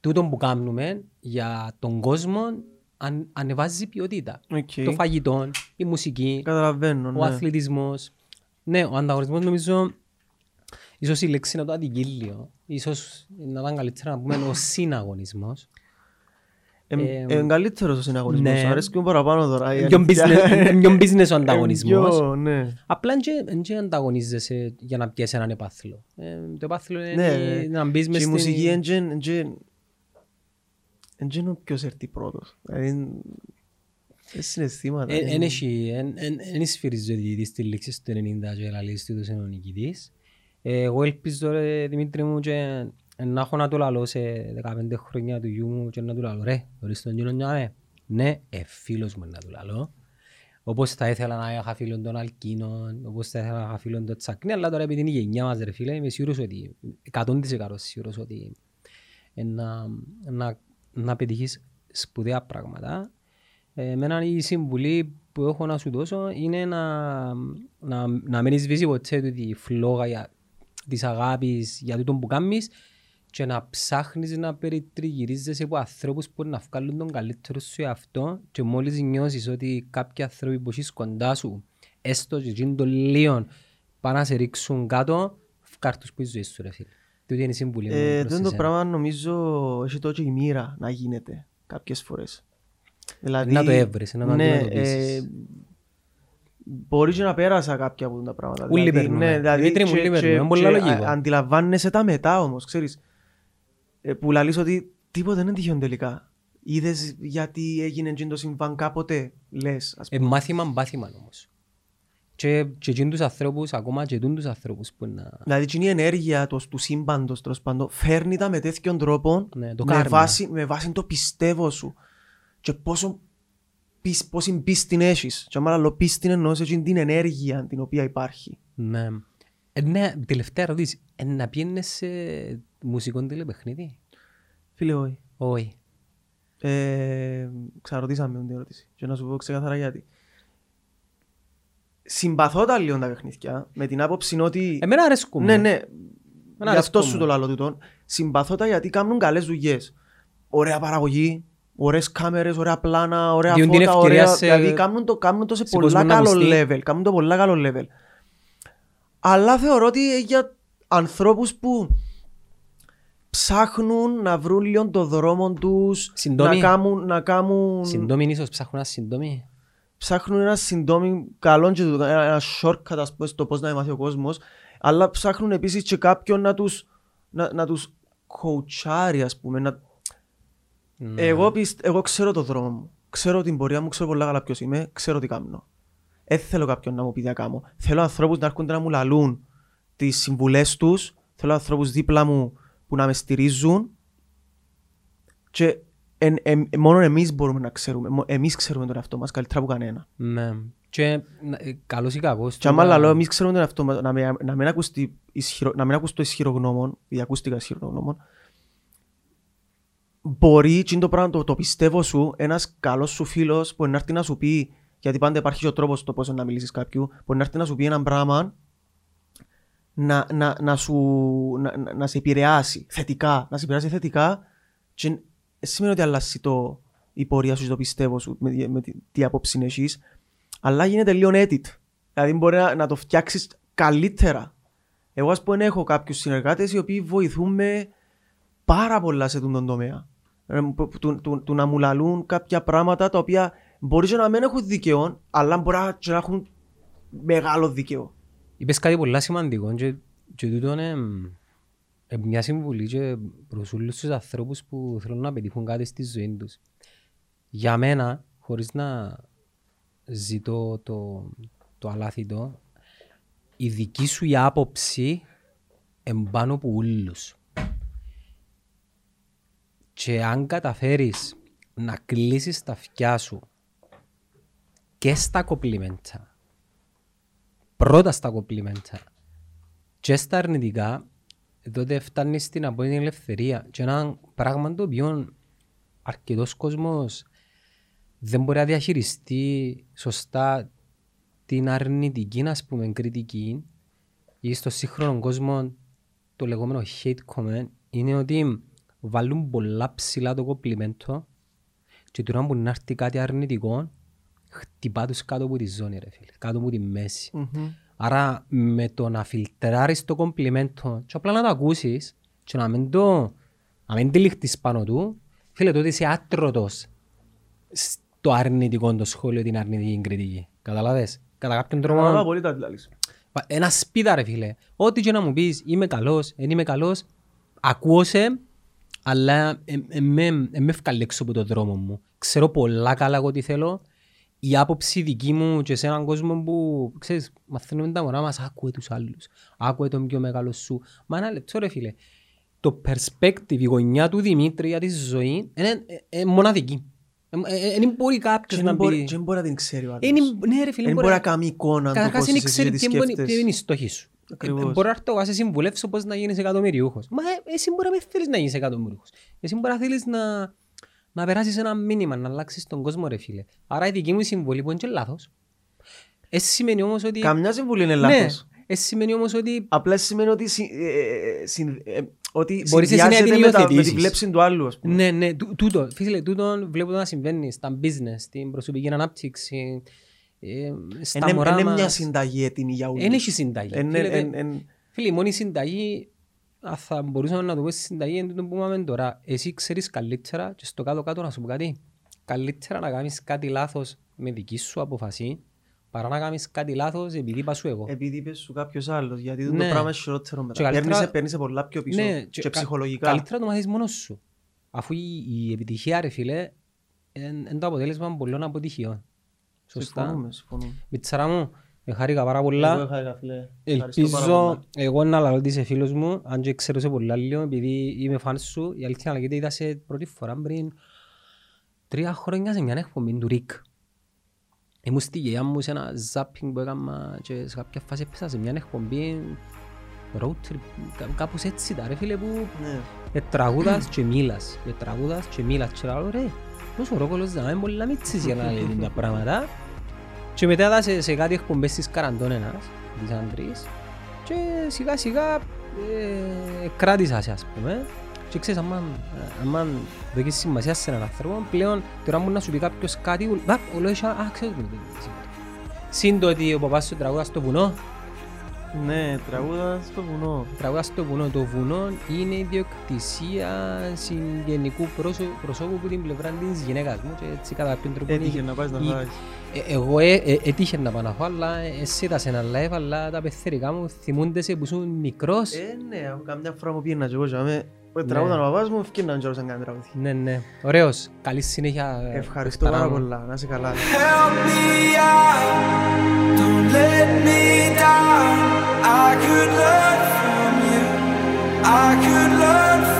τούτο που κάνουμε για τον κόσμο αν, ανεβάζει ποιότητα. Οκ. Το φαγητό, η μουσική, Καταλαβαίνω, ο ναι. αθλητισμός. Ναι, ο ανταγωνισμός νομίζω ίσως η λέξη να το αντικύλιο. Ίσως να ήταν καλύτερα να πούμε ο συναγωνισμός. Εμ- Ε, ε, καλύτερος ο συναγωνισμός, ναι. αρέσκει μου παραπάνω τώρα. η Είναι πιο αλήθεια. business- είναι πιο business ο Ε, ανταγωνισμός. πιο, ναι. Απλά δεν και ανταγωνίζεσαι για να πιέσεις έναν επάθλο. Ε, το επάθλο είναι Ναι, να μπεις μες και η στην... μουσική δεν είναι ο ποιος έρθει πρώτος. Δηλαδή, είναι συναισθήματα. Εν είναι- έχει, εν σφυρίζει ο διαιτητής στη λήξη στο 90 και λαλείς του είναι ο νικητής. Ε, Εγώ ελπίζω ρε Δημήτρη μου και να έχω να του λαλώ σε 15 χρόνια του γιού μου και να του λαλώ ρε, μπορείς τον γίνω νιάμε. Ναι, ε, φίλος μου να του λαλώ. Όπως θα ήθελα να είχα φίλον των Αλκίνων, όπως θα ήθελα να είχα φίλον των Τσακνή, αλλά τώρα επειδή είναι η γενιά μας ρε φίλε, είμαι σίγουρος ότι, 100% σίγουρος ότι ε, να, να, να πετύχεις σπουδαία πράγματα. Ε, εμένα η συμβουλή που έχω να σου δώσω είναι να, να, να μην σβήσει ποτέ του τη φλόγα για, της αγάπης για τούτο που κάνεις και να ψάχνεις να περιτριγυρίζεσαι από ανθρώπους που να βγάλουν τον καλύτερο σου εαυτό και μόλις νιώσεις ότι κάποιοι άνθρωποι που έχεις κοντά σου έστω και εκείνο το λίγο πάνε να σε ρίξουν κάτω φκάρ' τους που η ζωή σου ρε φίλε. Τούτη είναι η συμβουλή μου Ε, προς Δεν το εσένα. πράγμα νομίζω έχει τόσο η μοίρα να γίνεται κάποιες φορές. Δηλαδή, Να το έβρεις, να το ναι, αντιμετωπίσεις. ε, Μπορεί και να πέρασα κάποια από τα πράγματα. Ούλοι δηλαδή, περνούμε. δηλαδή, Δημήτρη μου, και- ούλοι και- περνούμε. Είναι πολύ και λογικό. α- Αντιλαμβάνεσαι τα μετά όμως, ξέρεις. Ε, Που λαλείς ότι τίποτα δεν είναι τυχαίο τελικά. Είδες γιατί έγινε εκείνο το συμβάν κάποτε, λες. Ας Ε, πούμε. μάθημα πάθημα όμως. Και, και εκείνους τους ανθρώπους, ακόμα και εκείνους τους ανθρώπους που να... Δηλαδή εκείνη η ενέργεια του, του σύμπαντος τέλος πάντων φέρνει τα με τέτοιον τρόπο Ναι, το με, κάρμα. βάση, με βάση το πιστεύω σου και πόσο πισ- πόση πίστη έχεις και άμα άλλο πίστη εννοώ σε εκείνη την ενέργεια την οποία υπάρχει. Ναι. Ε, ναι, τελευταία ερώτηση. Ε, να πιένες σε μουσικό τηλεπαιχνίδι; Φίλε, όχι. Όχι. Ε, ξαναρωτήσαμε την ερώτηση. Και να σου πω ξεκάθαρα γιατί. Συμπαθώ τα λίγο τα παιχνίδια, με την άποψη ότι... Εμένα αρέσκουν. Ναι, μου. ναι. Εμένα Γι' αρέσκουν αυτό μου. σου το λαλό τούτον. Συμπαθώ τα γιατί κάνουν καλές δουλειές. Ωραία παραγωγή, ωραίες κάμερες, ωραία πλάνα, ωραία Διούν την φώτα, ευκαιρία ωραία... σε- Δηλαδή κάνουν το, κάνουν το σε, σε πολλά κόσμο να καλό ακουστεί. level. Κάνουν το πολλά καλό level. Αλλά θεωρώ ότι ε, για ανθρώπους που ψάχνουν να βρουν λίγο το δρόμο τους, Συντόμοι. να κάνουν, να κάνουν Συντόμη ίσως ψάχνουν ένα συντόμη. ψάχνουν ένα συντόμι καλό και το- ένα, ένα shortcut ας πούμε στο πώς να μάθει ο κόσμος αλλά ψάχνουν επίσης και κάποιον να τους, να, να τους κοουτσάρει ας πούμε να... Ναι. εγώ, πιστε, εγώ ξέρω το δρόμο μου ξέρω την πορεία μου, ξέρω πολλά καλά ποιος είμαι ξέρω τι κάνω δεν θέλω κάποιον να μου πει τι να κάνω θέλω ανθρώπους να έρχονται να μου λαλούν τις συμβουλές τους θέλω ανθρώπους δίπλα μου που να με στηρίζουν και εν, εν, μόνο εμείς μπορούμε να ξέρουμε μο- εμείς ξέρουμε τον εαυτό μας καλύτερα από κανένα Ναι. Και να- ε, καλός ή κακός. και άμα τώρα- λαλώ, εμείς ξέρουμε τον εαυτό μας, να, με, να μην ακουστεί ισχυρο, να μην ακουστώ ισχυρογνώμων, ή ακούστηκα ισχυρογνώμων, μπορεί, και είναι το πράγμα, το, το πιστεύω σου, ένας καλός σου φίλος μπορεί να έρθει να σου πει, γιατί πάντα υπάρχει και ο τρόπος το πώς να μιλήσεις κάποιου, μπορεί να έρθει να σου πει ένα πράγμα να, να, να, σου, να, να, να σε επηρεάσει θετικά, να σε επηρεάσει θετικά και δεν σημαίνει ότι αλλάζει το, η πορεία σου και το πιστεύω σου με, με τι, τι άποψη είναι εσείς, αλλά γίνεται λίγο edit. Δηλαδή μπορεί να, να το φτιάξεις καλύτερα. Εγώ ας πούμε έχω κάποιους συνεργάτες οι οποίοι βοηθούν με πάρα πολλά σε τον τομέα. Ε, που- που- Του, του, του να μου λαλούν κάποια πράγματα τα οποία μπορεί και να μην έχουν δικαιών, αλλά μπορεί να- και να έχουν μεγάλο δικαιό. Είπες κάτι πολύ σημαντικό και, και τούτο είναι ε, μια συμβουλή και προς όλους τους ανθρώπους που θέλουν να πετύχουν κάτι στη ζωή τους. Για μένα, χωρίς να ζητώ το, το αλάθητο, η δική σου η άποψη εμπάνω από όλους. Και αν καταφέρεις να κλείσεις τα αυτιά σου και στα κοπλιμέντα πρώτα στα κομπλιμέντα και στα αρνητικά, τότε φτάνει στην απόλυτη ελευθερία. Και ένα πράγμα το οποίο αρκετός κόσμος δεν μπορεί να διαχειριστεί σωστά την αρνητική, ας πούμε, κριτική ή στο σύγχρονο κόσμο το λεγόμενο hate comment είναι ότι βάλουν πολλά ψηλά το κομπλιμέντο και τώρα που να έρθει κάτι αρνητικό χτυπά τους κάτω από τη ζώνη ρε φίλε, κάτω από τη μέση. Άρα με το να φιλτράρεις το κομπλιμέντο και απλά να το ακούσεις και να μην το να μην τυλιχτείς πάνω του, φίλε τότε είσαι άτρωτος στο αρνητικό το σχόλιο, την αρνητική κριτική. Καταλάβες; Κατά κάποιον Καταλαβαίνω τρόπο πολύ τα λαλείς. Πα- Ένα σπίτα ρε φίλε. Ό,τι και να μου πεις, είμαι καλός, δεν είμαι καλός, ακούω σε, αλλά δεν με ευκάλλει έξω από τον δρόμο μου. Ξέρω πολλά καλά εγώ τι θέλω. Η άποψη δική μου και σε έναν κόσμο που, ξέρεις, μαθαίνουμε τα μωρά μας, άκουε τους άλλους, άκουε τον πιο μεγάλο σου. Μα ένα λεπτό ρε φίλε, το perspective, η γωνιά του Δημήτρη για τη ζωή είναι ε, ε, μοναδική. Δεν μπορεί Και κάποιος να δεν μπορεί- πει... και δεν μπορεί να την ξέρει ο άλλος. Είναι- Ναι ρε φίλε, Δεν μπορεί να κάνει εικόνα του Καταρχάς πώς δεν είσαι ξέρει και τι ποιο είναι σκέφτεσαι. ποιο είναι η στόχη σου. Ακριβώς. Ε, Μπορεί να έρθω εγώ να σε συμβουλεύσω πώς να γίνεις εκατομμυριούχος. Μα ε, εσύ μπορεί να μην θέλεις να γίνεις εκατομμυριούχος. Εσύ μπορεί να θέλεις να, να περάσεις ένα μήνυμα, να αλλάξεις τον κόσμο ρε φίλε. Άρα η δική μου συμβολή που είναι και λάθος. Εσύ σημαίνει όμως ότι... Καμιά συμβουλή είναι Ναι, λάθος. εσύ σημαίνει όμως ότι Απλά σημαίνει ότι, συ- ε, ε, συν- ε, ότι Μπορείς εσύ να συνδυάζεται την με, τα- με τη υιοθετήσεις. βλέψη του άλλου. ας πούμε. Ναι, ναι, τού- τούτο, φίλε, τούτο βλέπω να συμβαίνει στα business, στην προσωπική ανάπτυξη, ε, στα Είναι- μωρά Είναι μας. μια συνταγή έτοιμη για όλους. Εν έχει συνταγή. Εν- Φίλε, εν- δεν- εν- Φίλε, η μόνη συνταγή, αν θα μπορούσαμε να το πω στη συνταγή, είναι τούτο που είπαμε τώρα. Εσύ ξέρεις καλύτερα και στο κάτω-κάτω να σου πω κάτι. Καλύτερα να κάνεις κάτι λάθος με δική σου αποφασή, παρά να κάνεις κάτι λάθος επειδή είπα σου εγώ. Επειδή είπες σου κάποιος άλλος, γιατί το Ναι. πράγμα είναι χειρότερο μετά. Και καλύτερα- Παίρνεις- Παίρνεις πολλά πιο πίσω Ναι, και κα- ψυχολογικά. Καλύτερα το μάθεις μόνος σου. Αφού η, η επιτυχία, ρε φίλε, είναι το αποτέλεσμα πολλών αποτυχιών. Σωστά. Συμφωνούμε, συμφωνούμε. Μιτσαρά μου, με χάρηκα πάρα Εγώ πολλά. είχα, φίλε. Ευχαριστώ πάρα Ελπίζω πολλά. εγώ να λαλώ ότι είσαι φίλος μου, αν και ξέρω σε πολλά λίγο, επειδή είμαι φαν σου. Η αλήθεια να λέγεται είδα σε πρώτη φορά πριν τρία χρόνια σε μια εκπομπή του Ρικ. Ήμουν στη γειά μου σε ένα ζάπινγκ που έκανα και σε κάποια φάση έπαιζα σε μια εκπομπή road trip, κά- κάπως έτσι τα ρε φίλε που Ναι. ε, τραγούδας και μίλας, ε, τραγούδας και μίλας και λέω ρε, πώς ο Ρόκολος δεν είναι πολύ μίτσις για να λέει τα πράγματα και μετά είδα σε, σε κάτι εκπομπές της Καραντώνενας, της Αντρής και σιγά σιγά ε, κράτησα σε ας πούμε και ξέρεις άμα, άμα δώσεις σημασία σε έναν άνθρωπο πλέον τώρα μου να σου πει κάποιος κάτι ου- α, ο λόγος α, ξέρεις μου τι σημαίνει. Συν το ότι ο παπάς σου τραγούδα στο βουνό Ναι, τραγούδα στο βουνό. Τραγούδα στο βουνό. Το βουνό είναι ιδιοκτησία συγγενικού πρόσω- προσώπου που την πλευρά της γυναίκας μου και έτσι κατά κάποιον τρόπο Έτυχε είναι- να πας να η- φάεις. Ε, ε, εγώ ε, ε, έτυχε να πάω να αλλά εσύ τα σε ένα live, αλλά τα πεθερικά μου θυμούνται σε που ήσουν μικρός. Ε, ναι, καμιά φορά μου πήγαινα και εγώ και τραγούδαν ο παπάς μου, ευκίναν και σαν κάνει τραγούδι. Ναι, ναι. Ωραίος. Καλή συνέχεια. Ευχαριστώ πάρα πολλά. Να είσαι καλά. Help me out, don't let me down. I could learn from you, I could learn from you.